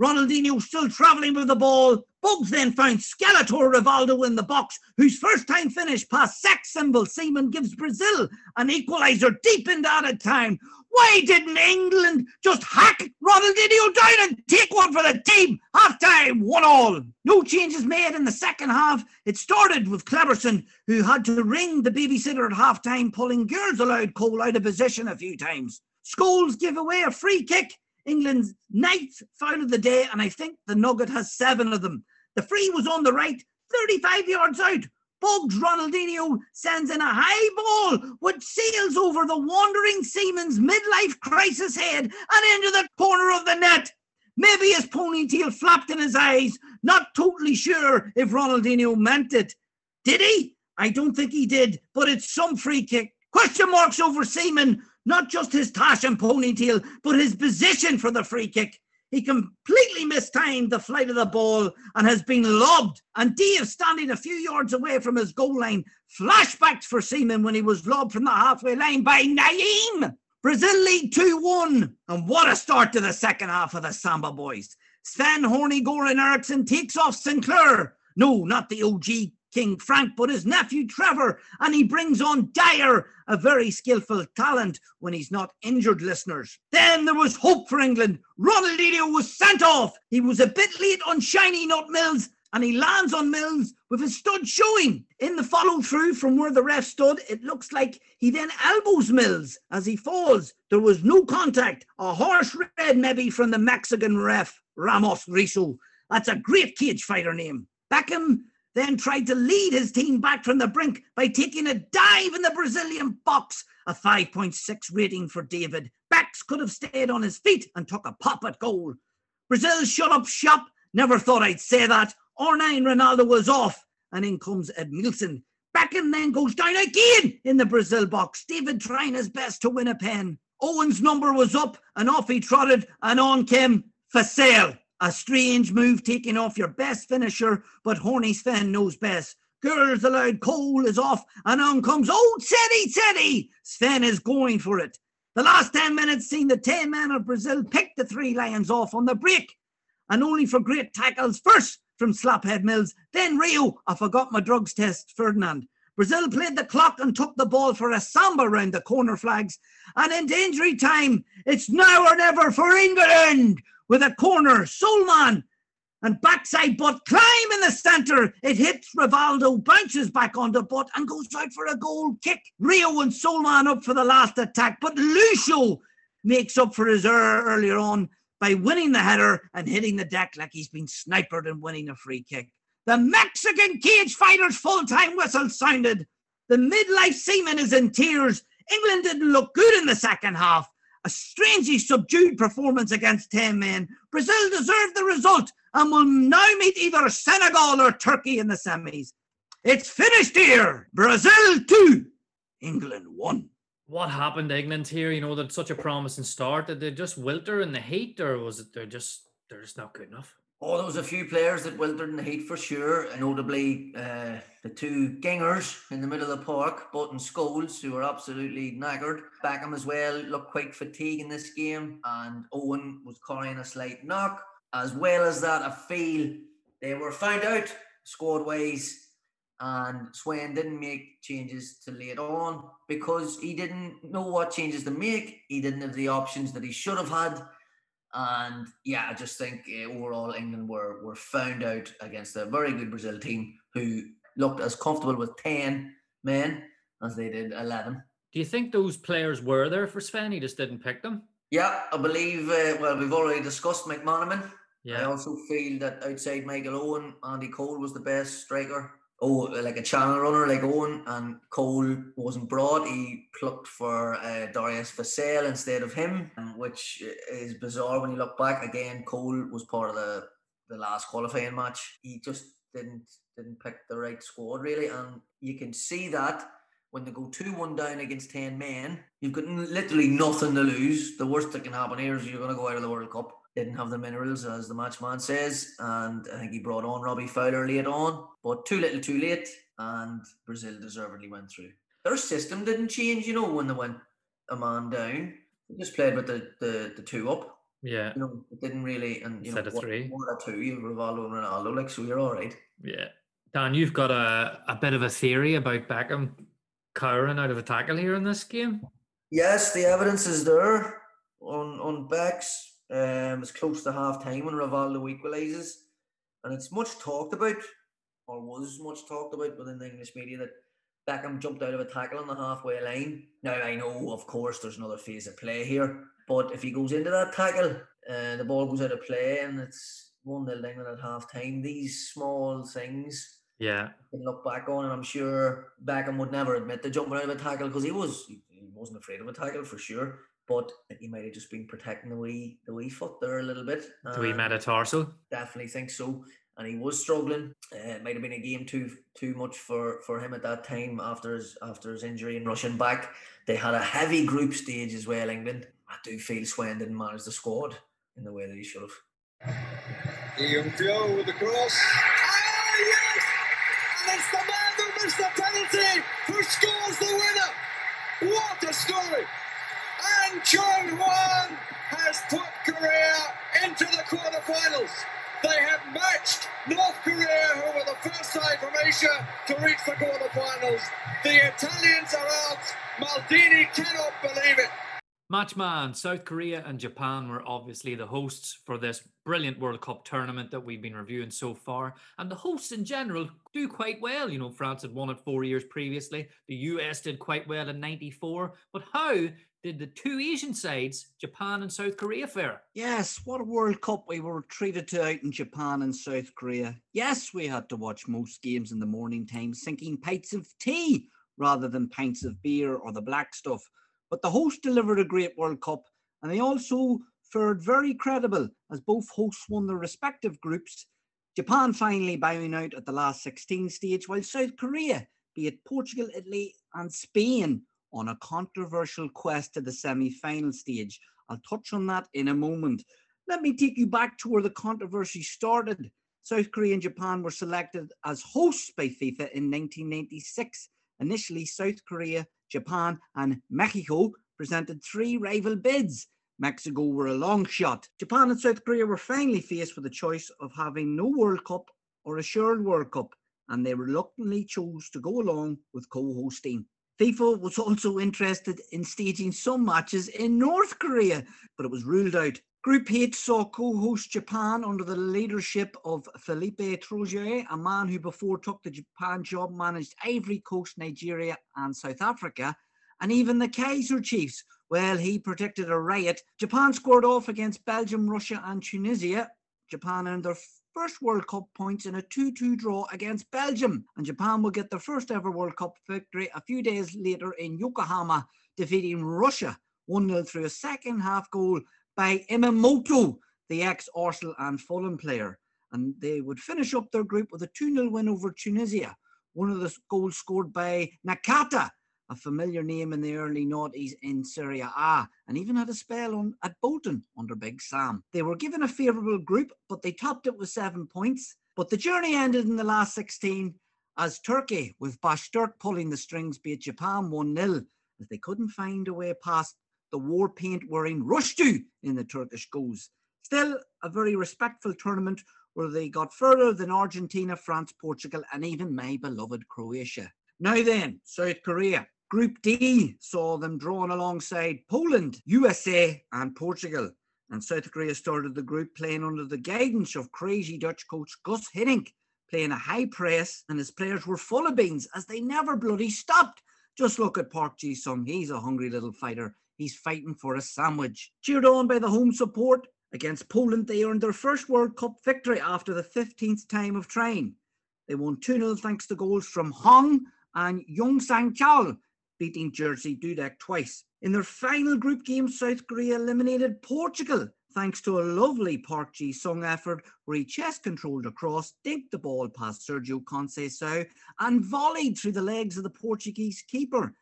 Ronaldinho still travelling with the ball. Bugs then found Skeletor Rivaldo in the box, whose first time finish past sex symbol Seaman gives Brazil an equaliser deep into added time. Why didn't England just hack Ronaldinho down and take one for the team? Half time, one all. No changes made in the second half. It started with Kléberson, who had to ring the babysitter at half time, pulling Girls Aloud Cole out of position a few times. Scholes give away a free kick England's ninth foul of the day, and I think the Nugget has seven of them. The free was on the right, 35 yards out. Bugs Ronaldinho sends in a high ball which sails over the wandering seaman's midlife crisis head and into the corner of the net. Maybe his ponytail flapped in his eyes, not totally sure if Ronaldinho meant it. Did he? I don't think he did, but it's some free kick. Question marks over Seaman, not just his tash and ponytail, but his position for the free kick. He completely mistimed the flight of the ball and has been lobbed. And Dave, standing a few yards away from his goal line, flashbacks for Seaman when he was lobbed from the halfway line by Nayim. Brazil lead 2 1. And what a start to the second half of the Samba boys. Sven Horny Goran Eriksson takes off Sinclair. No, not the OG King Frank, but his nephew Trevor, and he brings on Dyer, a very skillful talent when he's not injured, listeners. Then there was hope for England. Ronaldinho was sent off. He was a bit late on Shiny Nut Mills, and he lands on Mills with his stud showing. In the follow through from where the ref stood, it looks like he then elbows Mills as he falls. There was no contact. A harsh red maybe from the Mexican ref, Ramos Rizo. That's a great cage fighter name. Beckham then tried to lead his team back from the brink by taking a dive in the Brazilian box. A 5.6 rating for David. Backs could have stayed on his feet and took a pop at goal. Brazil shut up shop. Never thought I'd say that. R9 Ronaldo was off, and in comes Edmilson. Beckham then goes down again in the Brazil box. David trying his best to win a pen. Owen's number was up, and off he trotted, and on came Vassell. A strange move taking off your best finisher, but Horny Sven knows best. Girls Aloud Cole is off, and on comes old Teddy Teddy. Sven is going for it. The last 10 minutes seen the 10 men of Brazil pick the three lions off on the break, and only for great tackles first from Slaphead Mills, then Rio, I forgot my drugs test, Ferdinand. Brazil played the clock and took the ball for a samba round the corner flags. And in injury time, it's now or never for England with a corner, Solman, and backside butt climb in the centre. It hits Rivaldo, bounces back on the butt, and goes out for a goal kick. Rio and Solman up for the last attack, but Lucio makes up for his error earlier on by winning the header and hitting the deck like he's been sniped and winning a free kick. The Mexican cage fighter's full time whistle sounded. The midlife seaman is in tears. England didn't look good in the second half. A strangely subdued performance against 10 men. Brazil deserved the result and will now meet either Senegal or Turkey in the semis. It's finished here. Brazil 2, England 1. What happened to England here? You know, that such a promising start. Did they just wilter in the heat, or was it they're just they're just not good enough? Oh, there was a few players that wilted in the heat for sure, notably uh, the two gingers in the middle of the park, Button Scholes, who were absolutely knackered. Beckham as well looked quite fatigued in this game, and Owen was carrying a slight knock. As well as that, I feel they were found out squad wise, and Swain didn't make changes to late on because he didn't know what changes to make. He didn't have the options that he should have had and yeah, I just think uh, overall England were were found out against a very good Brazil team who looked as comfortable with ten men as they did eleven. Do you think those players were there for Sven? He just didn't pick them. Yeah, I believe. Uh, well, we've already discussed McManaman. Yeah. I also feel that outside Michael Owen, Andy Cole was the best striker oh, like a channel runner like Owen and Cole wasn't brought. He plucked for uh, Darius Vassell instead of him, which is bizarre when you look back. Again, Cole was part of the, the last qualifying match. He just didn't didn't pick the right squad really, and you can see that when they go 2 1 down against 10 men, you've got literally nothing to lose. The worst that can happen here is you're going to go out of the World Cup didn't have the minerals, as the matchman says. And I think he brought on Robbie Fowler late on, but too little too late. And Brazil deservedly went through. Their system didn't change, you know, when they went a man down. They just played with the, the, the two up. Yeah. You know, it didn't really. And, you Instead know, of three. One or two, you Rivaldo and Ronaldo, like, so you're all right. Yeah. Dan, you've got a, a bit of a theory about Beckham cowering out of a tackle here in this game. Yes, the evidence is there on on Beck's um, it's close to half time when Rivaldo equalises. And it's much talked about, or was much talked about within the English media, that Beckham jumped out of a tackle on the halfway line. Now, I know, of course, there's another phase of play here, but if he goes into that tackle, uh, the ball goes out of play and it's 1 0 England at half time. These small things Yeah. can look back on, and I'm sure Beckham would never admit to jumping out of a tackle because he was he wasn't afraid of a tackle for sure. But he might have just been protecting the wee the wee foot there a little bit. Do we and metatarsal? Definitely think so. And he was struggling. Uh, it might have been a game too too much for, for him at that time after his after his injury and rushing back. They had a heavy group stage as well, England. I do feel Swain didn't manage the squad in the way that he should have. Ian Joe with the cross. Ah, yes! And it's the man who missed the penalty who scores the winner. What a story! John Juan has put Korea into the quarterfinals. They have matched North Korea, who were the first side from Asia to reach the quarterfinals. The Italians are out. Maldini cannot believe it. Matchman, South Korea and Japan were obviously the hosts for this brilliant World Cup tournament that we've been reviewing so far. And the hosts in general do quite well. You know, France had won it four years previously. The US did quite well in 94. But how did the two Asian sides, Japan and South Korea, fare? Yes, what a World Cup we were treated to out in Japan and South Korea. Yes, we had to watch most games in the morning time, sinking pints of tea rather than pints of beer or the black stuff. But the host delivered a great World Cup, and they also fared very credible as both hosts won their respective groups. Japan finally bowing out at the last 16 stage, while South Korea, be it Portugal, Italy, and Spain, on a controversial quest to the semi final stage. I'll touch on that in a moment. Let me take you back to where the controversy started. South Korea and Japan were selected as hosts by FIFA in 1996. Initially, South Korea, Japan, and Mexico presented three rival bids. Mexico were a long shot. Japan and South Korea were finally faced with the choice of having no World Cup or a shared World Cup, and they reluctantly chose to go along with co hosting. FIFA was also interested in staging some matches in North Korea, but it was ruled out. Group H saw co-host Japan under the leadership of Felipe Troussier, a man who before took the Japan job managed Ivory Coast, Nigeria and South Africa, and even the Kaiser Chiefs. Well, he predicted a riot. Japan scored off against Belgium, Russia and Tunisia. Japan earned their first World Cup points in a 2 2 draw against Belgium. And Japan will get their first ever World Cup victory a few days later in Yokohama, defeating Russia 1 0 through a second half goal by Inamoto, the ex Arsenal and Fulham player. And they would finish up their group with a 2 0 win over Tunisia. One of the goals scored by Nakata, a familiar name in the early noughties in Serie A, and even had a spell on at Bolton under Big Sam. They were given a favourable group, but they topped it with seven points. But the journey ended in the last 16 as Turkey, with Baştürk pulling the strings, beat Japan 1 0, as they couldn't find a way past the war paint wearing Rüştü in the Turkish goals. Still, a very respectful tournament where they got further than Argentina, France, Portugal, and even my beloved Croatia. Now then, South Korea. Group D saw them drawn alongside Poland, USA, and Portugal. And South Korea started the group playing under the guidance of crazy Dutch coach Guus Hiddink, playing a high press, and his players were full of beans as they never bloody stopped. Just look at Park Ji Sung. He's a hungry little fighter. He's fighting for a sandwich. Cheered on by the home support, Against Poland, they earned their first World Cup victory after the 15th time of trying. They won 2 0 thanks to goals from Hong and Young Sang Chal, beating Jerzy Dudek twice. In their final group game, South Korea eliminated Portugal thanks to a lovely Park Ji Sung effort where he chest controlled across, dinked the ball past Sergio Conceição, and volleyed through the legs of the Portuguese keeper.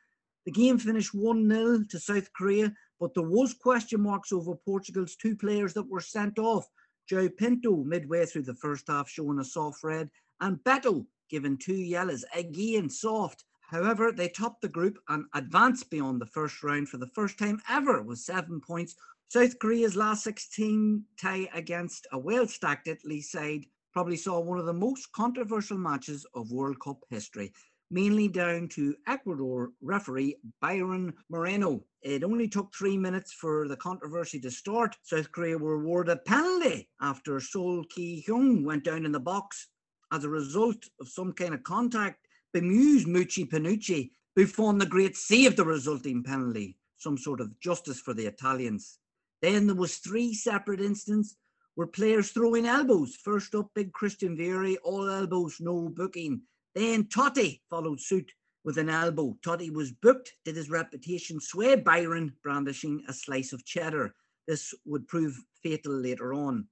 The game finished 1 0 to South Korea, but there was question marks over Portugal's two players that were sent off. João Pinto, midway through the first half, showing a soft red, and Beto, given two yellows, again soft. However, they topped the group and advanced beyond the first round for the first time ever with seven points. South Korea's last 16 tie against a well stacked Italy side probably saw one of the most controversial matches of World Cup history mainly down to Ecuador referee Byron Moreno. It only took three minutes for the controversy to start. South Korea were awarded a penalty after Sol Ki Hyung went down in the box as a result of some kind of contact. Bemused Muchi Panucci, Buffon the Great saved the resulting penalty, some sort of justice for the Italians. Then there was three separate instances where players throwing elbows. First up, big Christian Vieri, all elbows, no booking. Then Totti followed suit with an elbow. Totti was booked, did his reputation sway Byron brandishing a slice of cheddar. This would prove fatal later on.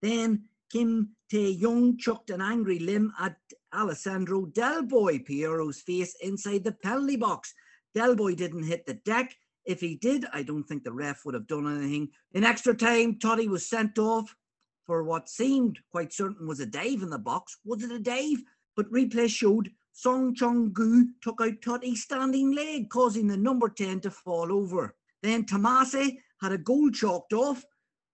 Then Kim Tae Young chucked an angry limb at Alessandro Del Boy Piero's face inside the penalty box. Del Boy didn't hit the deck. If he did, I don't think the ref would have done anything. In extra time, Totti was sent off for what seemed quite certain was a dive in the box. Was it a dive? But replay showed Song Chong Gu took out Totti's standing leg, causing the number 10 to fall over. Then Tommasi had a goal chalked off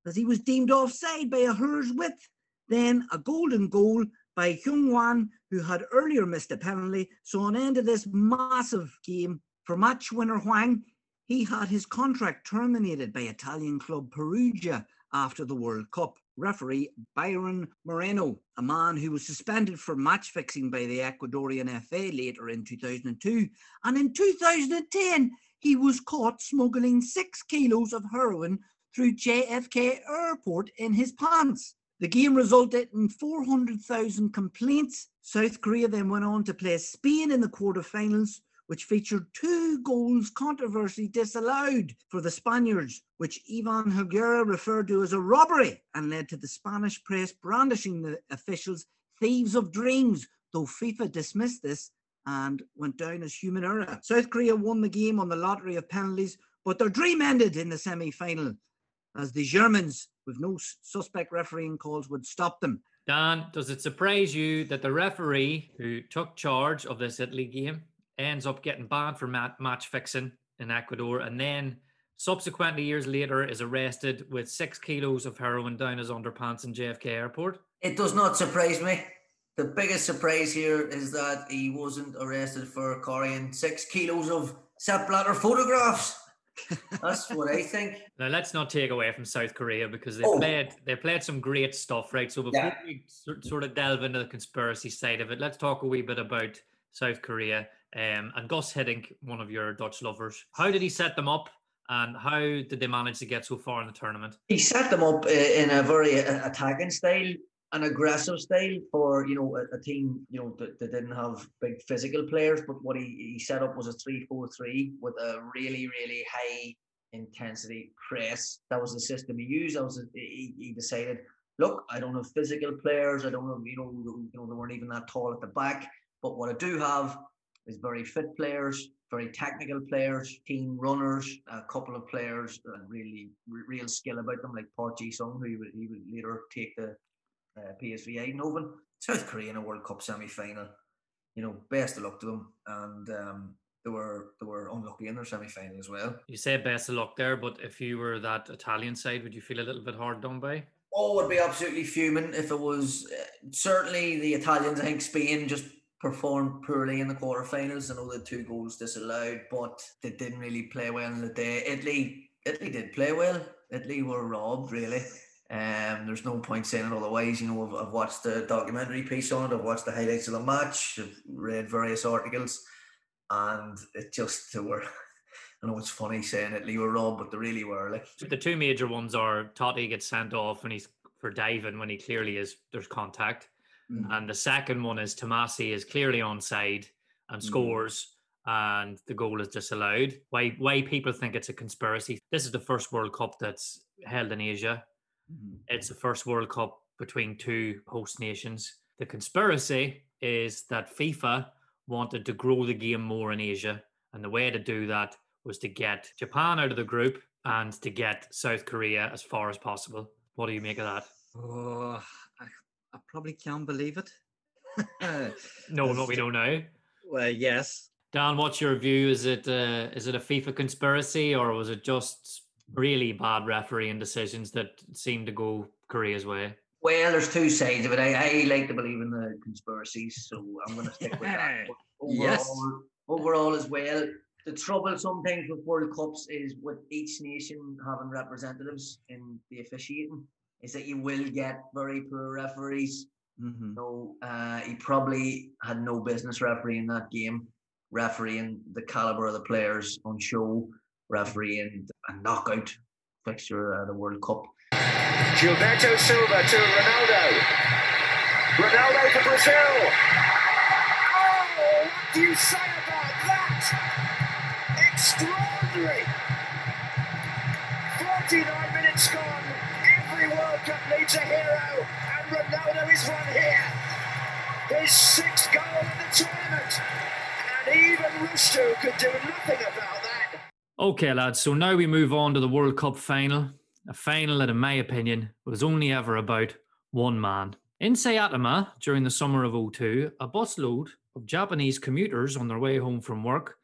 as he was deemed offside by a hair's width. Then a golden goal by Hyung Wan, who had earlier missed a penalty. So, on end of this massive game for match winner Huang, he had his contract terminated by Italian club Perugia after the World Cup referee Byron Moreno, a man who was suspended for match fixing by the Ecuadorian FA later in 2002. And in 2010, he was caught smuggling six kilos of heroin through JFK Airport in his pants. The game resulted in 400,000 complaints. South Korea then went on to play Spain in the quarterfinals, which featured two goals controversy disallowed for the Spaniards, which Ivan Helguera referred to as a robbery and led to the Spanish press brandishing the officials thieves of dreams, though FIFA dismissed this and went down as human error. South Korea won the game on the lottery of penalties, but their dream ended in the semi final as the Germans, with no suspect refereeing calls, would stop them. Dan, does it surprise you that the referee who took charge of this Italy game ends up getting banned for mat- match fixing in Ecuador, and then subsequently years later is arrested with six kilos of heroin down his underpants in JFK Airport. It does not surprise me. The biggest surprise here is that he wasn't arrested for carrying six kilos of Sepp Blatter photographs. That's what I think. Now let's not take away from South Korea because they Oh. played they played some great stuff, right? So before Yeah. we sort of delve into the conspiracy side of it, let's talk a wee bit about South Korea um, and Guus Hiddink, one of your Dutch lovers. How did he set them up, and how did they manage to get so far in the tournament? He set them up uh, in a very uh, attacking style. an aggressive style for you know a, team you know that, that, didn't have big physical players, but what he, he set up was a three-four-three with a really really high intensity press. That was the system he used. That was he, he decided. Look, I don't have physical players. I don't have you know you know they weren't even that tall at the back. But what I do have is very fit players, very technical players, team runners, a couple of players, and really real skill about them, like Park Ji Sung, who he would, he would later take the uh, PSV Eindhoven, South Korea in a World Cup semi final. You know, best of luck to them. And um, they were they were unlucky in their semi final as well. You say best of luck there, but if you were that Italian side, would you feel a little bit hard done by? Oh, would be absolutely fuming if it was. Uh, certainly, the Italians. I think Spain just performed poorly in the quarterfinals. I know the two goals disallowed, but they didn't really play well in the day. Italy, Italy did play well. Italy were robbed really. Um, there's no point saying it otherwise. You know, I've, I've, watched the documentary piece on it. I've watched the highlights of the match. I've read various articles, and it just they were. I know it's funny saying Italy were robbed, but they really were. Like the two major ones are Totti gets sent off and he's for diving when he clearly is. There's contact, mm. and the second one is Tommasi is clearly onside and mm. scores. And the goal is disallowed. Why? Why people think it's a conspiracy? This is the first World Cup that's held in Asia Mm-hmm. It's the first World Cup between two host nations. The conspiracy is that FIFA wanted to grow the game more in Asia. And the way to do that was to get Japan out of the group and to get South Korea as far as possible. What do you make of that? Oh, probably can't believe it. no, what we don't know now. Well, yes. Dan, what's your view? Is it uh, is it a FIFA conspiracy or was it just really bad refereeing decisions that seem to go Korea's way? Well, there's two sides of it. I, I like to believe in the conspiracies, so I'm going to stick with that. overall, yes. overall, as well, the trouble sometimes with World Cups is with each nation having representatives in the officiating, is that you will get very poor referees. Mm-hmm. So uh, he probably had no business refereeing that game, refereeing the caliber of the players on show refereeing a knockout fixture at the World Cup. Gilberto Silva to Ronaldo. Ronaldo for Brazil. Oh, what do you say about that? Extraordinary. 49 minutes gone. Every A hero, and Ronaldo is one here. His sixth goal in the tournament. And even Rüştü could do nothing about that. Okay, lads. So now we move on to the World Cup final. A final that, in my opinion, was only ever about one man. In Saitama, during the summer of 02, a busload of Japanese commuters on their way home from work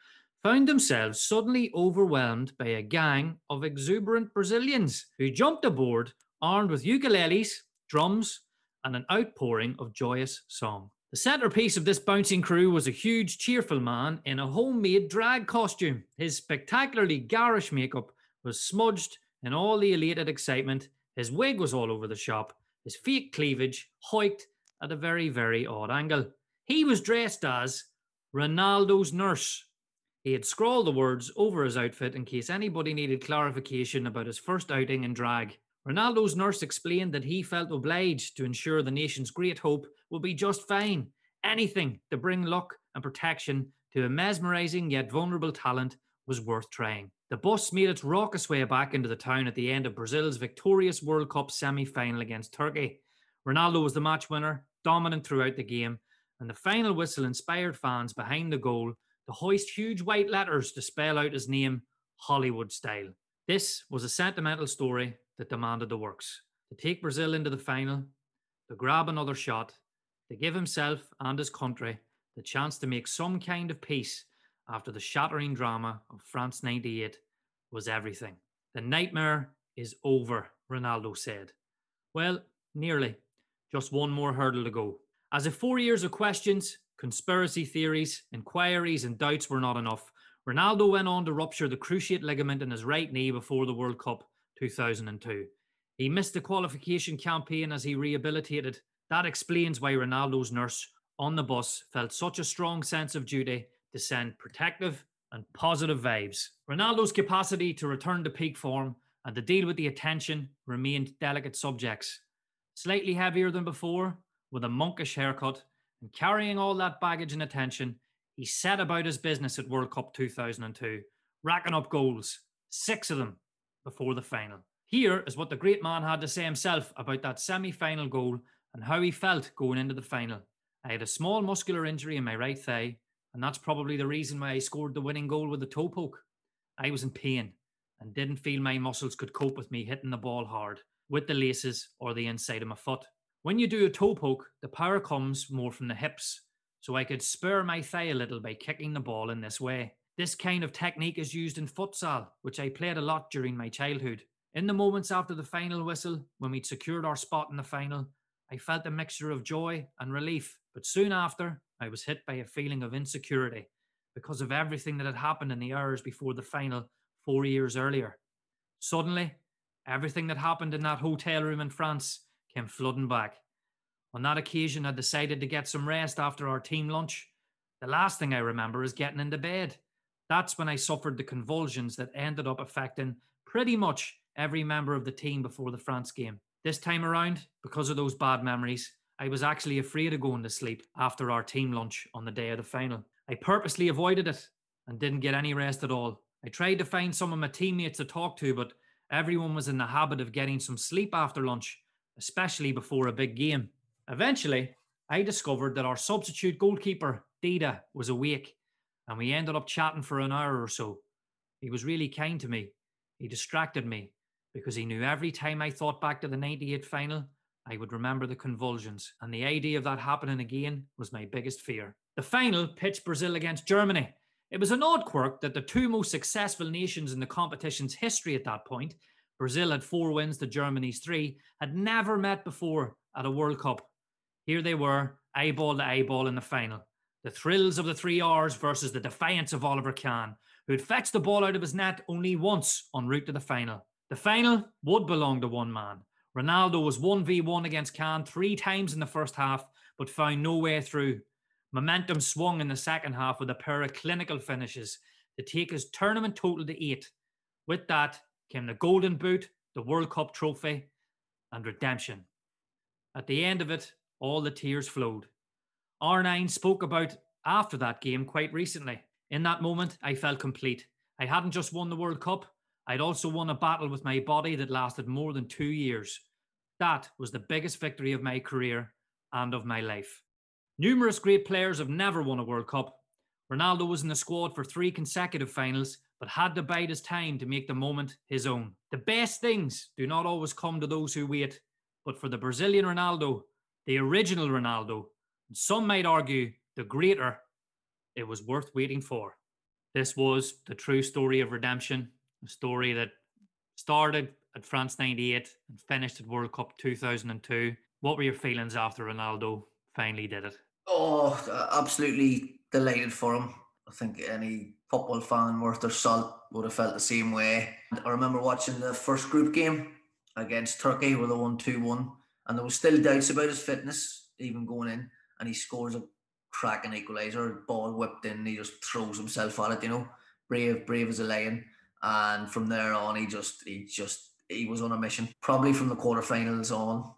found themselves suddenly overwhelmed by a gang of exuberant Brazilians who jumped aboard armed with ukuleles, drums, and an outpouring of joyous song. The centerpiece of this bouncing crew was a huge, cheerful man in a homemade drag costume. His spectacularly garish makeup was smudged in all the elated excitement. His wig was all over the shop. His fake cleavage hoiked at a very, very odd angle. He was dressed as Ronaldo's nurse. He had scrawled the words over his outfit in case anybody needed clarification about his first outing in drag. Ronaldo's nurse explained that he felt obliged to ensure the nation's great hope will be just fine. Anything to bring luck and protection to a mesmerizing yet vulnerable talent was worth trying. The bus made its raucous way back into the town at the end of Brazil's victorious World Cup semi final against Turkey. Ronaldo was the match winner, dominant throughout the game, and the final whistle inspired fans behind the goal to hoist huge white letters to spell out his name Hollywood style. This was a sentimental story that demanded the works to take Brazil into the final, to grab another shot, to give himself and his country the chance to make some kind of peace after the shattering drama of France 98 was everything. The nightmare is over, Ronaldo said. Well, nearly. Just one more hurdle to go. As if four years of questions, conspiracy theories, inquiries, and doubts were not enough, Ronaldo went on to rupture the cruciate ligament in his right knee before the World Cup 2002. He missed the qualification campaign as he rehabilitated. That explains why Ronaldo's nurse on the bus felt such a strong sense of duty to send protective and positive vibes. Ronaldo's capacity to return to peak form and to deal with the attention remained delicate subjects. slightly heavier than before, with a monkish haircut, and carrying all that baggage and attention, he set about his business at World Cup 2002, racking up goals, six of them before the final. Here is what the great man had to say himself about that semi final goal and how he felt going into the final. I had a small muscular injury in my right thigh, and that's probably the reason why I scored the winning goal with a toe poke. I was in pain and didn't feel my muscles could cope with me hitting the ball hard with the laces or the inside of my foot. When you do a toe poke, the power comes more from the hips, so I could spur my thigh a little by kicking the ball in this way. This kind of technique is used in futsal, which I played a lot during my childhood. In the moments after the final whistle, when we'd secured our spot in the final, I felt a mixture of joy and relief. But soon after, I was hit by a feeling of insecurity because of everything that had happened in the hours before the final four years earlier. Suddenly, everything that happened in that hotel room in France came flooding back. On that occasion, I decided to get some rest after our team lunch. The last thing I remember is getting into bed. That's when I suffered the convulsions that ended up affecting pretty much every member of the team before the France game. This time around, because of those bad memories, I was actually afraid of going to sleep after our team lunch on the day of the final. I purposely avoided it and didn't get any rest at all. I tried to find some of my teammates to talk to, but everyone was in the habit of getting some sleep after lunch, especially before a big game. Eventually, I discovered that our substitute goalkeeper, Dida, was awake, and we ended up chatting for an hour or so. He was really kind to me. He distracted me because he knew every time I thought back to the 98 final, I would remember the convulsions, and the idea of that happening again was my biggest fear. The final pitched Brazil against Germany. It was an odd quirk that the two most successful nations in the competition's history at that point, Brazil had four wins to Germany's three, had never met before at a World Cup. Here they were, eyeball to eyeball in the final. The thrills of the three R's versus the defiance of Oliver Kahn, who had fetched the ball out of his net only once en route to the final. The final would belong to one man. Ronaldo was 1v1 against Kahn three times in the first half, but found no way through. Momentum swung in the second half with a pair of clinical finishes to take his tournament total to eight. With that came the Golden Boot, the World Cup trophy, and redemption. At the end of it, all the tears flowed. R9 spoke about after that game quite recently. In that moment, I felt complete. I hadn't just won the World Cup, I'd also won a battle with my body that lasted more than two years. That was the biggest victory of my career and of my life. Numerous great players have never won a World Cup. Ronaldo was in the squad for three consecutive finals, but had to bide his time to make the moment his own. The best things do not always come to those who wait, but for the Brazilian Ronaldo, the original Ronaldo, some might argue the greater, it was worth waiting for. This was the true story of redemption a story that started at France 98 and finished at World Cup 2002. What were your feelings after Ronaldo finally did it? Oh, absolutely delighted for him. I think any football fan worth their salt would have felt the same way. I remember watching the first group game against Turkey where they won 2 1, and there was still doubts about his fitness, even going in, and he scores a cracking equaliser, ball whipped in, he just throws himself at it, you know, brave, brave as a lion and from there on, he just he just he was on a mission. Probably from the quarterfinals on,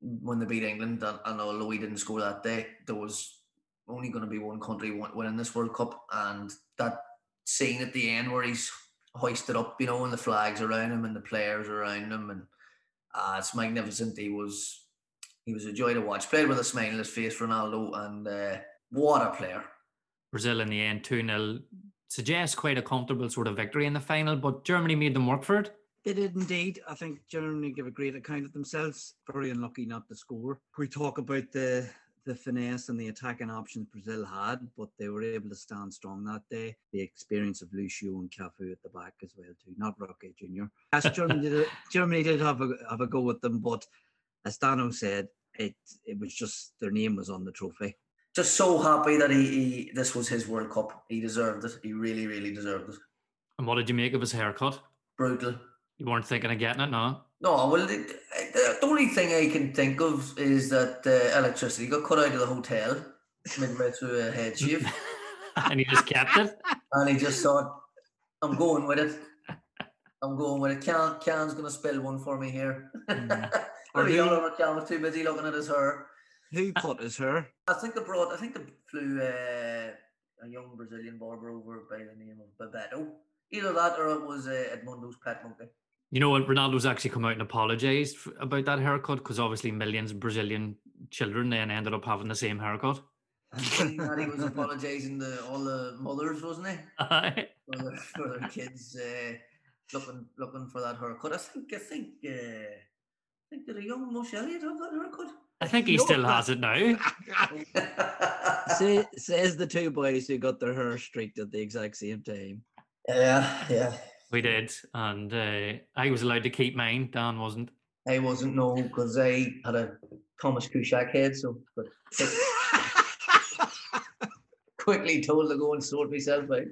when they beat England, and, and although he didn't score that day, there was only going to be one country winning this World Cup, and that scene at the end where he's hoisted up, you know, and the flags around him and the players around him, and uh, it's magnificent. He was he was a joy to watch. Played with a smile on his face, Ronaldo, and uh, what a player. Brazil in the end, 2 0 suggests quite a comfortable sort of victory in the final, but Germany made them work for it. They did indeed. I think Germany give a great account of themselves. Very unlucky not to score. We talk about the the finesse and the attacking options Brazil had, but they were able to stand strong that day. The experience of Lucio and Cafu at the back as well too, not Roque Junior. Yes, Germany did Germany did have a have a go with them, but as Dano said, it it was just their name was on the trophy just so happy that he, he, this was his World Cup. He deserved it. He really, really deserved it. And what did you make of his haircut? Brutal. You weren't thinking of getting it, no? No, well, the, the only thing I can think of is that uh, electricity got cut out of the hotel midway through a head shave. and he just kept it? And he just thought, I'm going with it. I'm going with it. Kahn, Kahn's going to spill one for me here. Or Maybe who- Oliver McCann was too busy looking at his hair. Who cut his hair? I think they brought. I think they flew uh, a young Brazilian barber over by the name of Bebeto. Either that or it was uh, Edmundo's pet monkey. You know what? Ronaldo's actually come out and apologized f- about that haircut because obviously millions of Brazilian children then ended up having the same haircut. And he was apologising to all the mothers, wasn't he? Aye. For their, for their kids uh, looking looking for that haircut. I think I think uh, I think did a young Mush Elliott have that haircut? I think he still has it now. Say, says the two boys who got their hair streaked at the exact same time. Yeah, yeah. We did, and uh, I was allowed to keep mine. Dan wasn't. I wasn't no because I had a Thomas Kushak head, so but quickly told to go and sort myself out.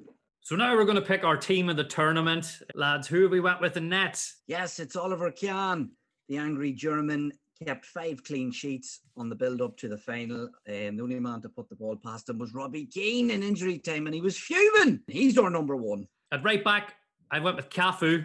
So now we're going to pick our team of the tournament, lads. Who have we went with in net? Yes, it's Oliver Kahn. The angry German kept five clean sheets on the build up to the final. Um, the only man to put the ball past him was Robbie Keane in injury time, and he was fuming. He's our number one. At right back, I went with Cafu.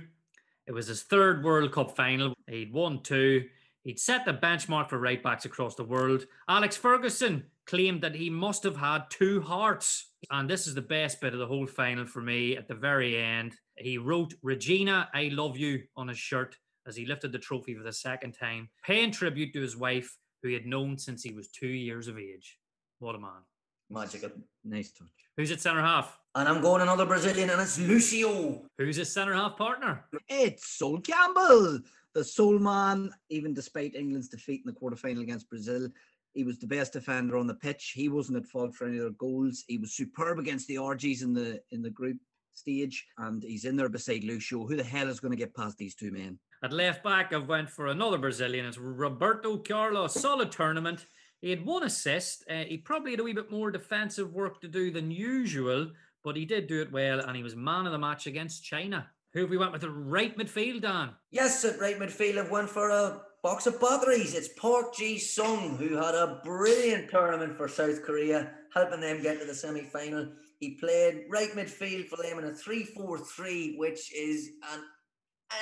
It was his third World Cup final. He'd won two. He'd set the benchmark for right backs across the world. Alex Ferguson claimed that he must have had two hearts. And this is the best bit of the whole final for me at the very end. He wrote, Regina, I love you on his shirt as he lifted the trophy for the second time, paying tribute to his wife, who he had known since he was two years of age. What a man. Magical. Nice touch. Who's at centre half? And I'm going another Brazilian, and it's Lucio. Who's his centre half partner? It's Sol Campbell, the soul man. Even despite England's defeat in the quarterfinal against Brazil, he was the best defender on the pitch. He wasn't at fault for any of their goals. He was superb against the Argies in the in the group stage, and he's in there beside Lucio. Who the hell is going to get past these two men? At left back, I've went for another Brazilian. It's Roberto Carlos. Solid tournament. He had one assist. Uh, he probably had a wee bit more defensive work to do than usual, but he did do it well, and he was man of the match against China. Who have we went with the right midfield, Dan? Yes, at right midfield, I've went for a box of batteries. It's Park Ji Sung, who had a brilliant tournament for South Korea, helping them get to the semi final. He played right midfield for them in a 3 4 3, which is an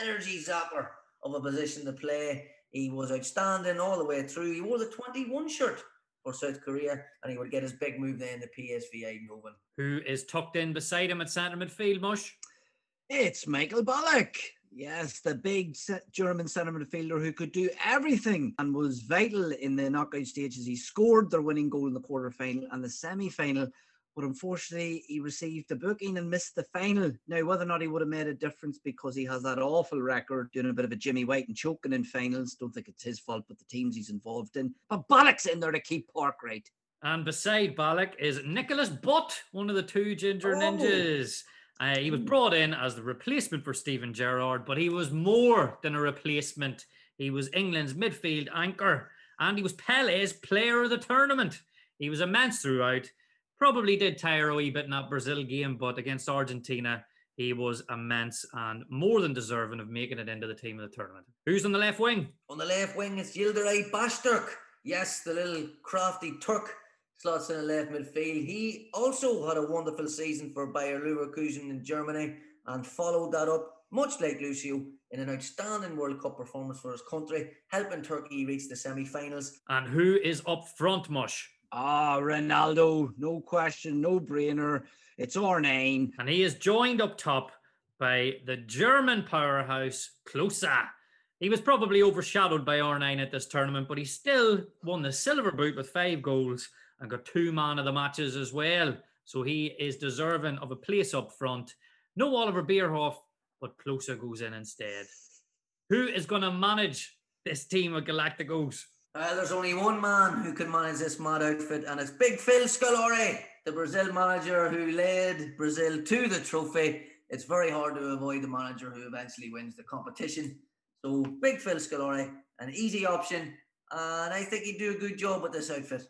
energy zapper of a position to play. He was outstanding all the way through. He wore the 21 shirt for South Korea, and he would get his big move then to PSV Eindhoven. Who is tucked in beside him at centre midfield, Mush? It's Michael Ballack. Yes, the big German centre midfielder who could do everything and was vital in the knockout stages. He scored their winning goal in the quarter final and the semi final, but unfortunately, he received the booking and missed the final. Now, whether or not he would have made a difference because he has that awful record doing a bit of a Jimmy White and choking in finals, don't think it's his fault, but the teams he's involved in. But Ballack's in there to keep Park right. And beside Ballack is Nicholas Butt, one of the two Ginger Ninjas. Uh, he was brought in as the replacement for Steven Gerrard, but he was more than a replacement. He was England's midfield anchor, and he was Pele's player of the tournament. He was immense throughout. Probably did tire a wee bit in that Brazil game, but against Argentina, he was immense and more than deserving of making it into the team of the tournament. Who's on the left wing? On the left wing, it's Yildiray Basturk. Yes, the little crafty Turk slots in the left midfield. He also had a wonderful season for Bayer Leverkusen in Germany and followed that up, much like Lucio, in an outstanding World Cup performance for his country, helping Turkey reach the semi-finals. And who is up front, Mush? Ah, Ronaldo, no question, no brainer. It's R9. And he is joined up top by the German powerhouse, Klose. He was probably overshadowed by R9 at this tournament, but he still won the silver boot with five goals and got two man of the matches as well. So he is deserving of a place up front. No Oliver Bierhoff, but Klose goes in instead. Who is going to manage this team of Galacticos? Uh, there's only one man who can manage this mad outfit, and it's Big Phil Scolari, the Brazil manager who led Brazil to the trophy. It's very hard to avoid the manager who eventually wins the competition. So, Big Phil Scolari, an easy option, and I think he'd do a good job with this outfit.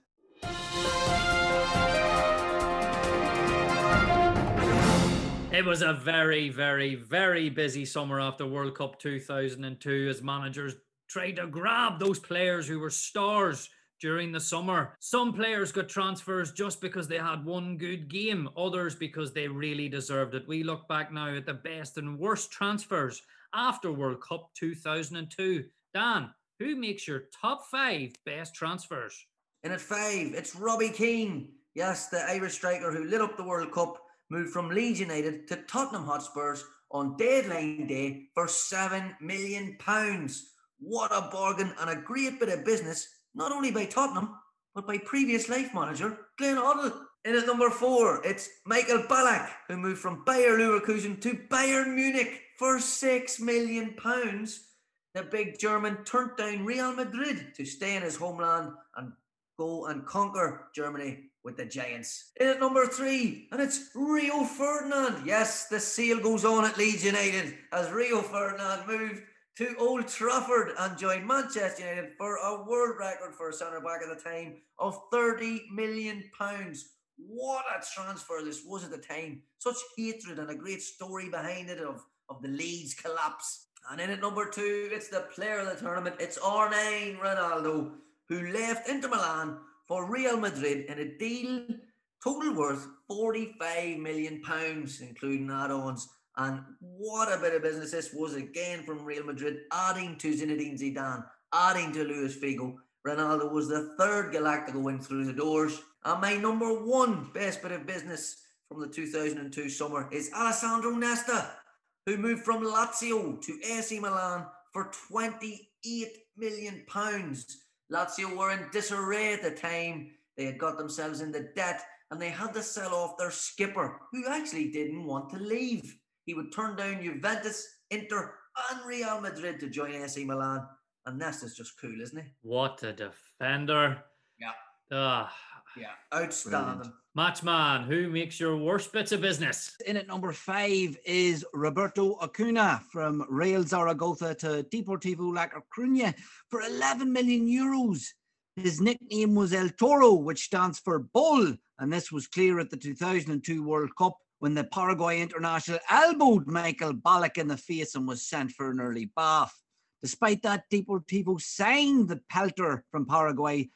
It was a very, very, very busy summer after World Cup 2002 as managers tried to grab those players who were stars during the summer. Some players got transfers just because they had one good game, others because they really deserved it. We look back now at the best and worst transfers after World Cup 2002. Dan, who makes your top five best transfers? In at five, it's Robbie Keane. Yes, the Irish striker who lit up the World Cup moved from Leeds United to Tottenham Hotspurs on deadline day for seven million pounds. What a bargain and a great bit of business, not only by Tottenham, but by previous life manager Glenn Hoddle. In at number four, it's Michael Ballack, who moved from Bayer Leverkusen to Bayern Munich for six million pounds. The big German turned down Real Madrid to stay in his homeland and go and conquer Germany with the Giants. In at number three, and it's Rio Ferdinand. Yes, the seal goes on at Leeds United as Rio Ferdinand moved to Old Trafford and joined Manchester United for a world record for a centre back at the time of 30 million pounds. What a transfer this was at the time. Such hatred and a great story behind it of, of the Leeds collapse. And in at number two, it's the player of the tournament. It's R9 Ronaldo, who left Inter Milan for Real Madrid in a deal total worth 45 million pounds, including add-ons. And what a bit of business this was again from Real Madrid, adding to Zinedine Zidane, adding to Luis Figo. Ronaldo was the third Galactico win through the doors. And my number one best bit of business from the 2002 summer is Alessandro Nesta, who moved from Lazio to AC Milan for 28 million pounds. Lazio were in disarray at the time. They had got themselves into debt and they had to sell off their skipper, who actually didn't want to leave. He would turn down Juventus, Inter, and Real Madrid to join AC Milan. And Nesta's just cool, isn't he? What a defender. Yeah. Ah, Yeah, outstanding. Matchman, who makes your worst bits of business? In at number five is Roberto Acuña from Real Zaragoza to Deportivo La Coruña for 11 million euros. His nickname was El Toro, which stands for Bull, and this was clear at the 2002 World Cup when the Paraguay international elbowed Michael Ballack in the face and was sent for an early bath. Despite that, Deportivo signed the pelter from Paraguay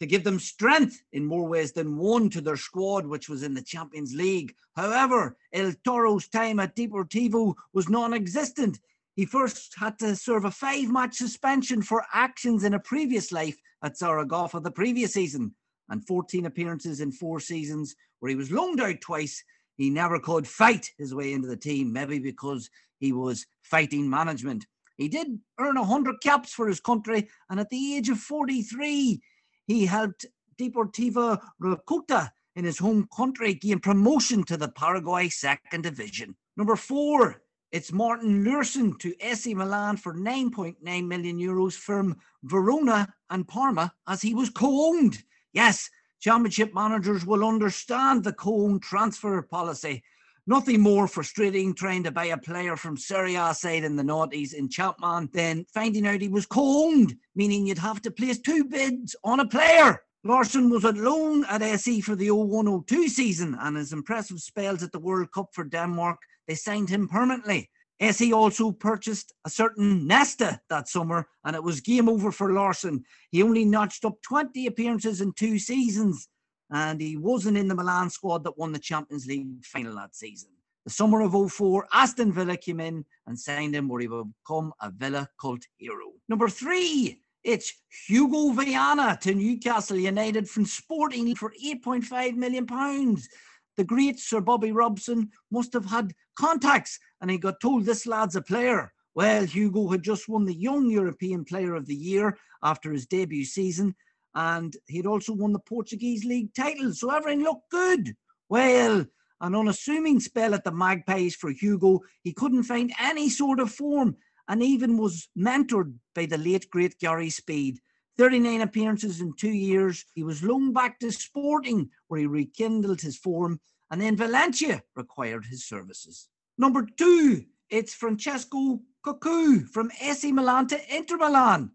to give them strength in more ways than one to their squad, which was in the Champions League. However, El Toro's time at Deportivo was non existent. He first had to serve a five match suspension for actions in a previous life at Zaragoza the previous season and 14 appearances in four seasons where he was loaned out twice. He never could fight his way into the team, maybe because he was fighting management. He did earn 100 caps for his country, and at the age of 43, he helped Deportivo Rocuta in his home country gain promotion to the Paraguay second division. Number four, it's Martin Laursen to AC Milan for 9.9 million euros from Verona and Parma as he was co-owned. Yes, championship managers will understand the co-owned transfer policy. Nothing more frustrating trying to buy a player from Serie A side in the noughties in Champ Man than finding out he was co-owned, meaning you'd have to place two bids on a player. Laursen was at loan at AC for the 0102 season and his impressive spells at the World Cup for Denmark, they signed him permanently. AC also purchased a certain Nesta that summer and it was game over for Laursen. He only notched up 20 appearances in two seasons and he wasn't in the Milan squad that won the Champions League final that season. The summer of 04, Aston Villa came in and signed him where he would become a Villa cult hero. Number three, it's Hugo Viana to Newcastle United from Sporting for 8.5 million pounds. The great Sir Bobby Robson must have had contacts and he got told this lad's a player. Well, Hugo had just won the Young European Player of the Year after his debut season and he'd also won the Portuguese league title, so everything looked good. Well, an unassuming spell at the Magpies for Hugo, he couldn't find any sort of form and even was mentored by the late great Gary Speed. 39 appearances in two years. He was loaned back to Sporting, where he rekindled his form, and then Valencia required his services. Number two, it's Francesco Coco from AC Milan to Inter Milan.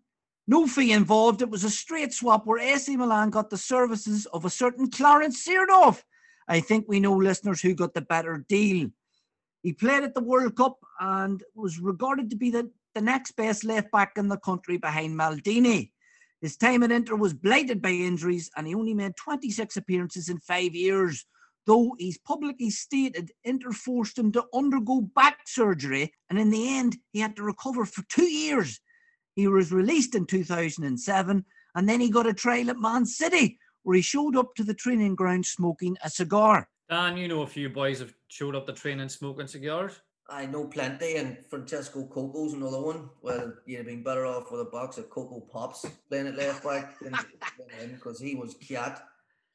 No fee involved. It was a straight swap where AC Milan got the services of a certain Clarence Seedorf. I think we know listeners who got the better deal. He played at the World Cup and was regarded to be the, the next best left back in the country behind Maldini. His time at Inter was blighted by injuries and he only made 26 appearances in five years. Though he's publicly stated Inter forced him to undergo back surgery, and in the end, he had to recover for two years. He was released in 2007 and then he got a trial at Man City where he showed up to the training ground smoking a cigar. Dan, you know a few boys have showed up the training smoking cigars. I know plenty, and Francesco Coco's another one. Well, you'd have been better off with a box of Coco Pops playing at left back than because he was cat,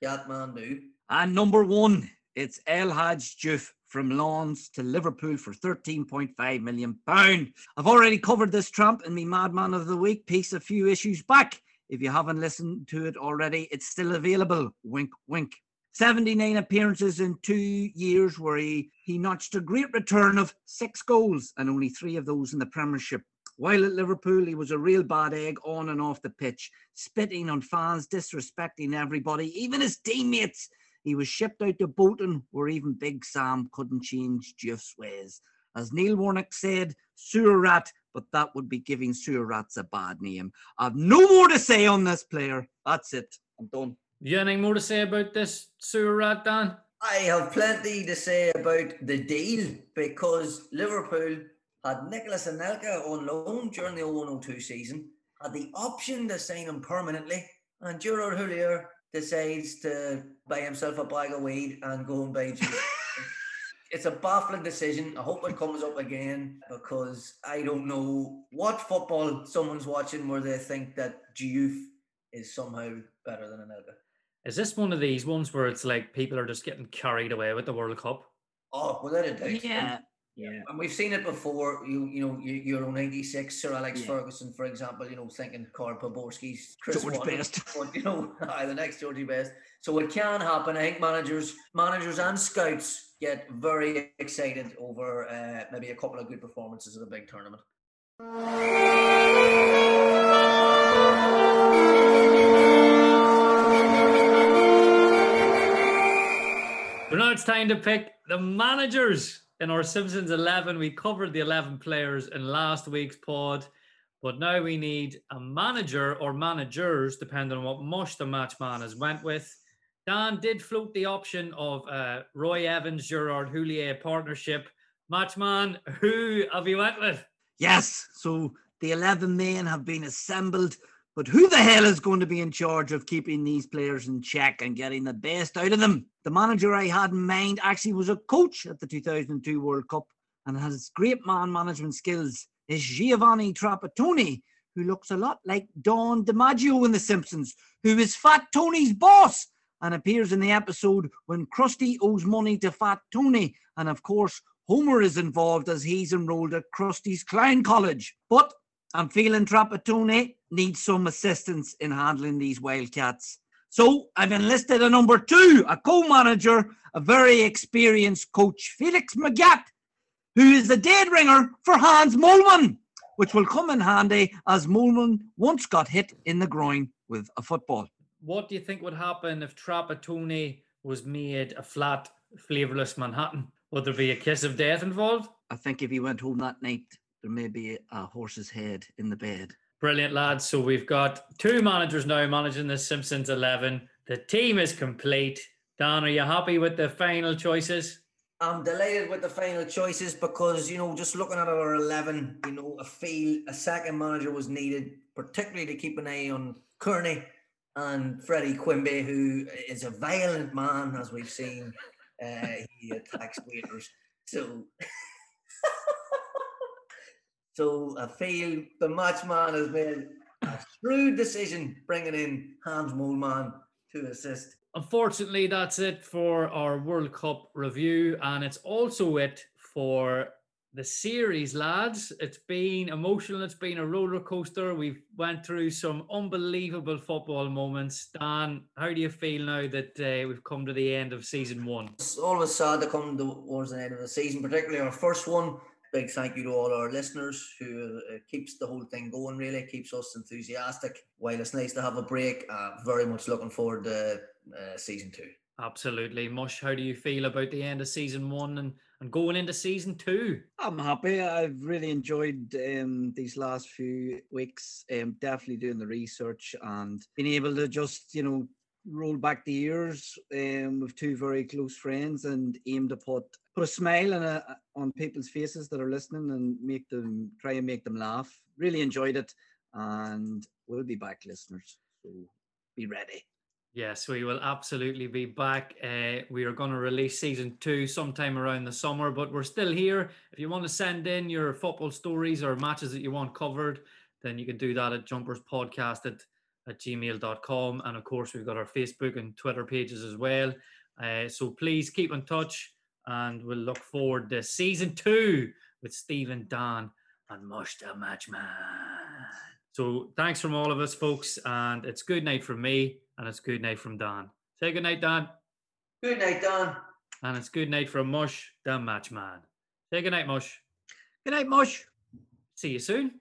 cat man new. And number one, it's El Hadj Diouf from Lens to Liverpool for 13.5 million pound. I've already covered this tramp in me Madman of the Week piece a few issues back. If you haven't listened to it already, it's still available. Wink, wink. 79 appearances in two years where he, he notched a great return of six goals and only three of those in the Premiership. While at Liverpool, he was a real bad egg on and off the pitch, spitting on fans, disrespecting everybody, even his teammates. He was shipped out to Bolton, where even Big Sam couldn't change Diouf's ways. As Neil Warnock said, sewer rat, but that would be giving sewer rats a bad name. I've no more to say on this player. That's it. I'm done. You anything more to say about this sewer rat, Dan? I have plenty to say about the deal because Liverpool had Nicolas Anelka on loan during the 0102 season, had the option to sign him permanently, and Gerard Houllier decides to buy himself a bag of weed and go and buy juice. it's a baffling decision. I hope it comes up again because I don't know what football someone's watching where they think that Diouf is somehow better than Anelka. Is this one of these ones where it's like people are just getting carried away with the World Cup? Oh, without a doubt. Yeah. Yeah, and we've seen it before. You you know Euro '96, Sir Alex Yeah. Ferguson, for example. You know, thinking Carl Poborsky's Chris George Waddle, Best. but, you know, aye, the next Georgie Best. So it can happen. I think managers, managers and scouts get very excited over uh, maybe a couple of good performances at a big tournament. But now it's time to pick the managers in our Simpsons 11. We covered the 11 players in last week's pod, but now we need a manager or managers, depending on what mush the match man has went with. Dan did float the option of uh, Roy Evans, Gerard Houllier partnership. Matchman, who have you went with? Yes, so the 11 men have been assembled, but who the hell is going to be in charge of keeping these players in check and getting the best out of them? The manager I had in mind actually was a coach at the 2002 World Cup and has great man management skills. Is Giovanni Trapattoni, who looks a lot like Don DiMaggio in The Simpsons, who is Fat Tony's boss and appears in the episode when Krusty owes money to Fat Tony. And of course, Homer is involved as he's enrolled at Krusty's Clown College. But I'm feeling Trapattoni needs some assistance in handling these Wildcats. So I've enlisted a number two, a co-manager, a very experienced coach, Felix Magath, who is the dead ringer for Hans Moleman, which will come in handy as Molman once got hit in the groin with a football. What do you think would happen if Trapattoni was made a flat, flavourless Manhattan? Would there be a kiss of death involved? I think if he went home that night, there may be a horse's head in the bed. Brilliant, lads. So we've got two managers now managing the Simpsons 11. The team is complete. Dan, are you happy with the final choices? I'm delighted with the final choices because, you know, just looking at our 11, you know, a feel a second manager was needed, particularly to keep an eye on Kearney and Freddie Quimby, who is a violent man, as we've seen. Uh, he attacks waiters. So, so I feel the matchman has made a shrewd decision bringing in Hans Moleman to assist. Unfortunately, that's it for our World Cup review, and it's also it for the series, lads. It's been emotional. It's been a roller coaster. We've went through some unbelievable football moments. Dan, how do you feel now that uh, we've come to the end of season one? It's always sad to come towards the end of the season, particularly our first one. Big thank you to all our listeners who uh, keeps the whole thing going, really keeps us enthusiastic. While it's nice to have a break, uh, very much looking forward to uh, season two. Absolutely. Mush, how do you feel about the end of season one and, and going into season two? I'm happy. I've really enjoyed um, these last few weeks. Um, definitely doing the research and being able to just, you know, roll back the years um, with two very close friends and aim to put put a smile on, a, on people's faces that are listening and make them try and make them laugh. Really enjoyed it. and we'll be back, listeners. So be ready. Yes, we will absolutely be back. Uh, we are going to release season two sometime around the summer, but we're still here. If you want to send in your football stories or matches that you want covered, then you can do that at jumperspodcast at, at gmail.com. And of course, we've got our Facebook and Twitter pages as well. Uh, so please keep in touch and we'll look forward to season two with Stephen, Dan, and Mush the Matchman. So thanks from all of us, folks. And it's good night from me and it's good night from Dan. Say good night, Dan. Good night, Dan. And it's good night from Mush, the Matchman. Say good night, Mush. Good night, Mush. See you soon.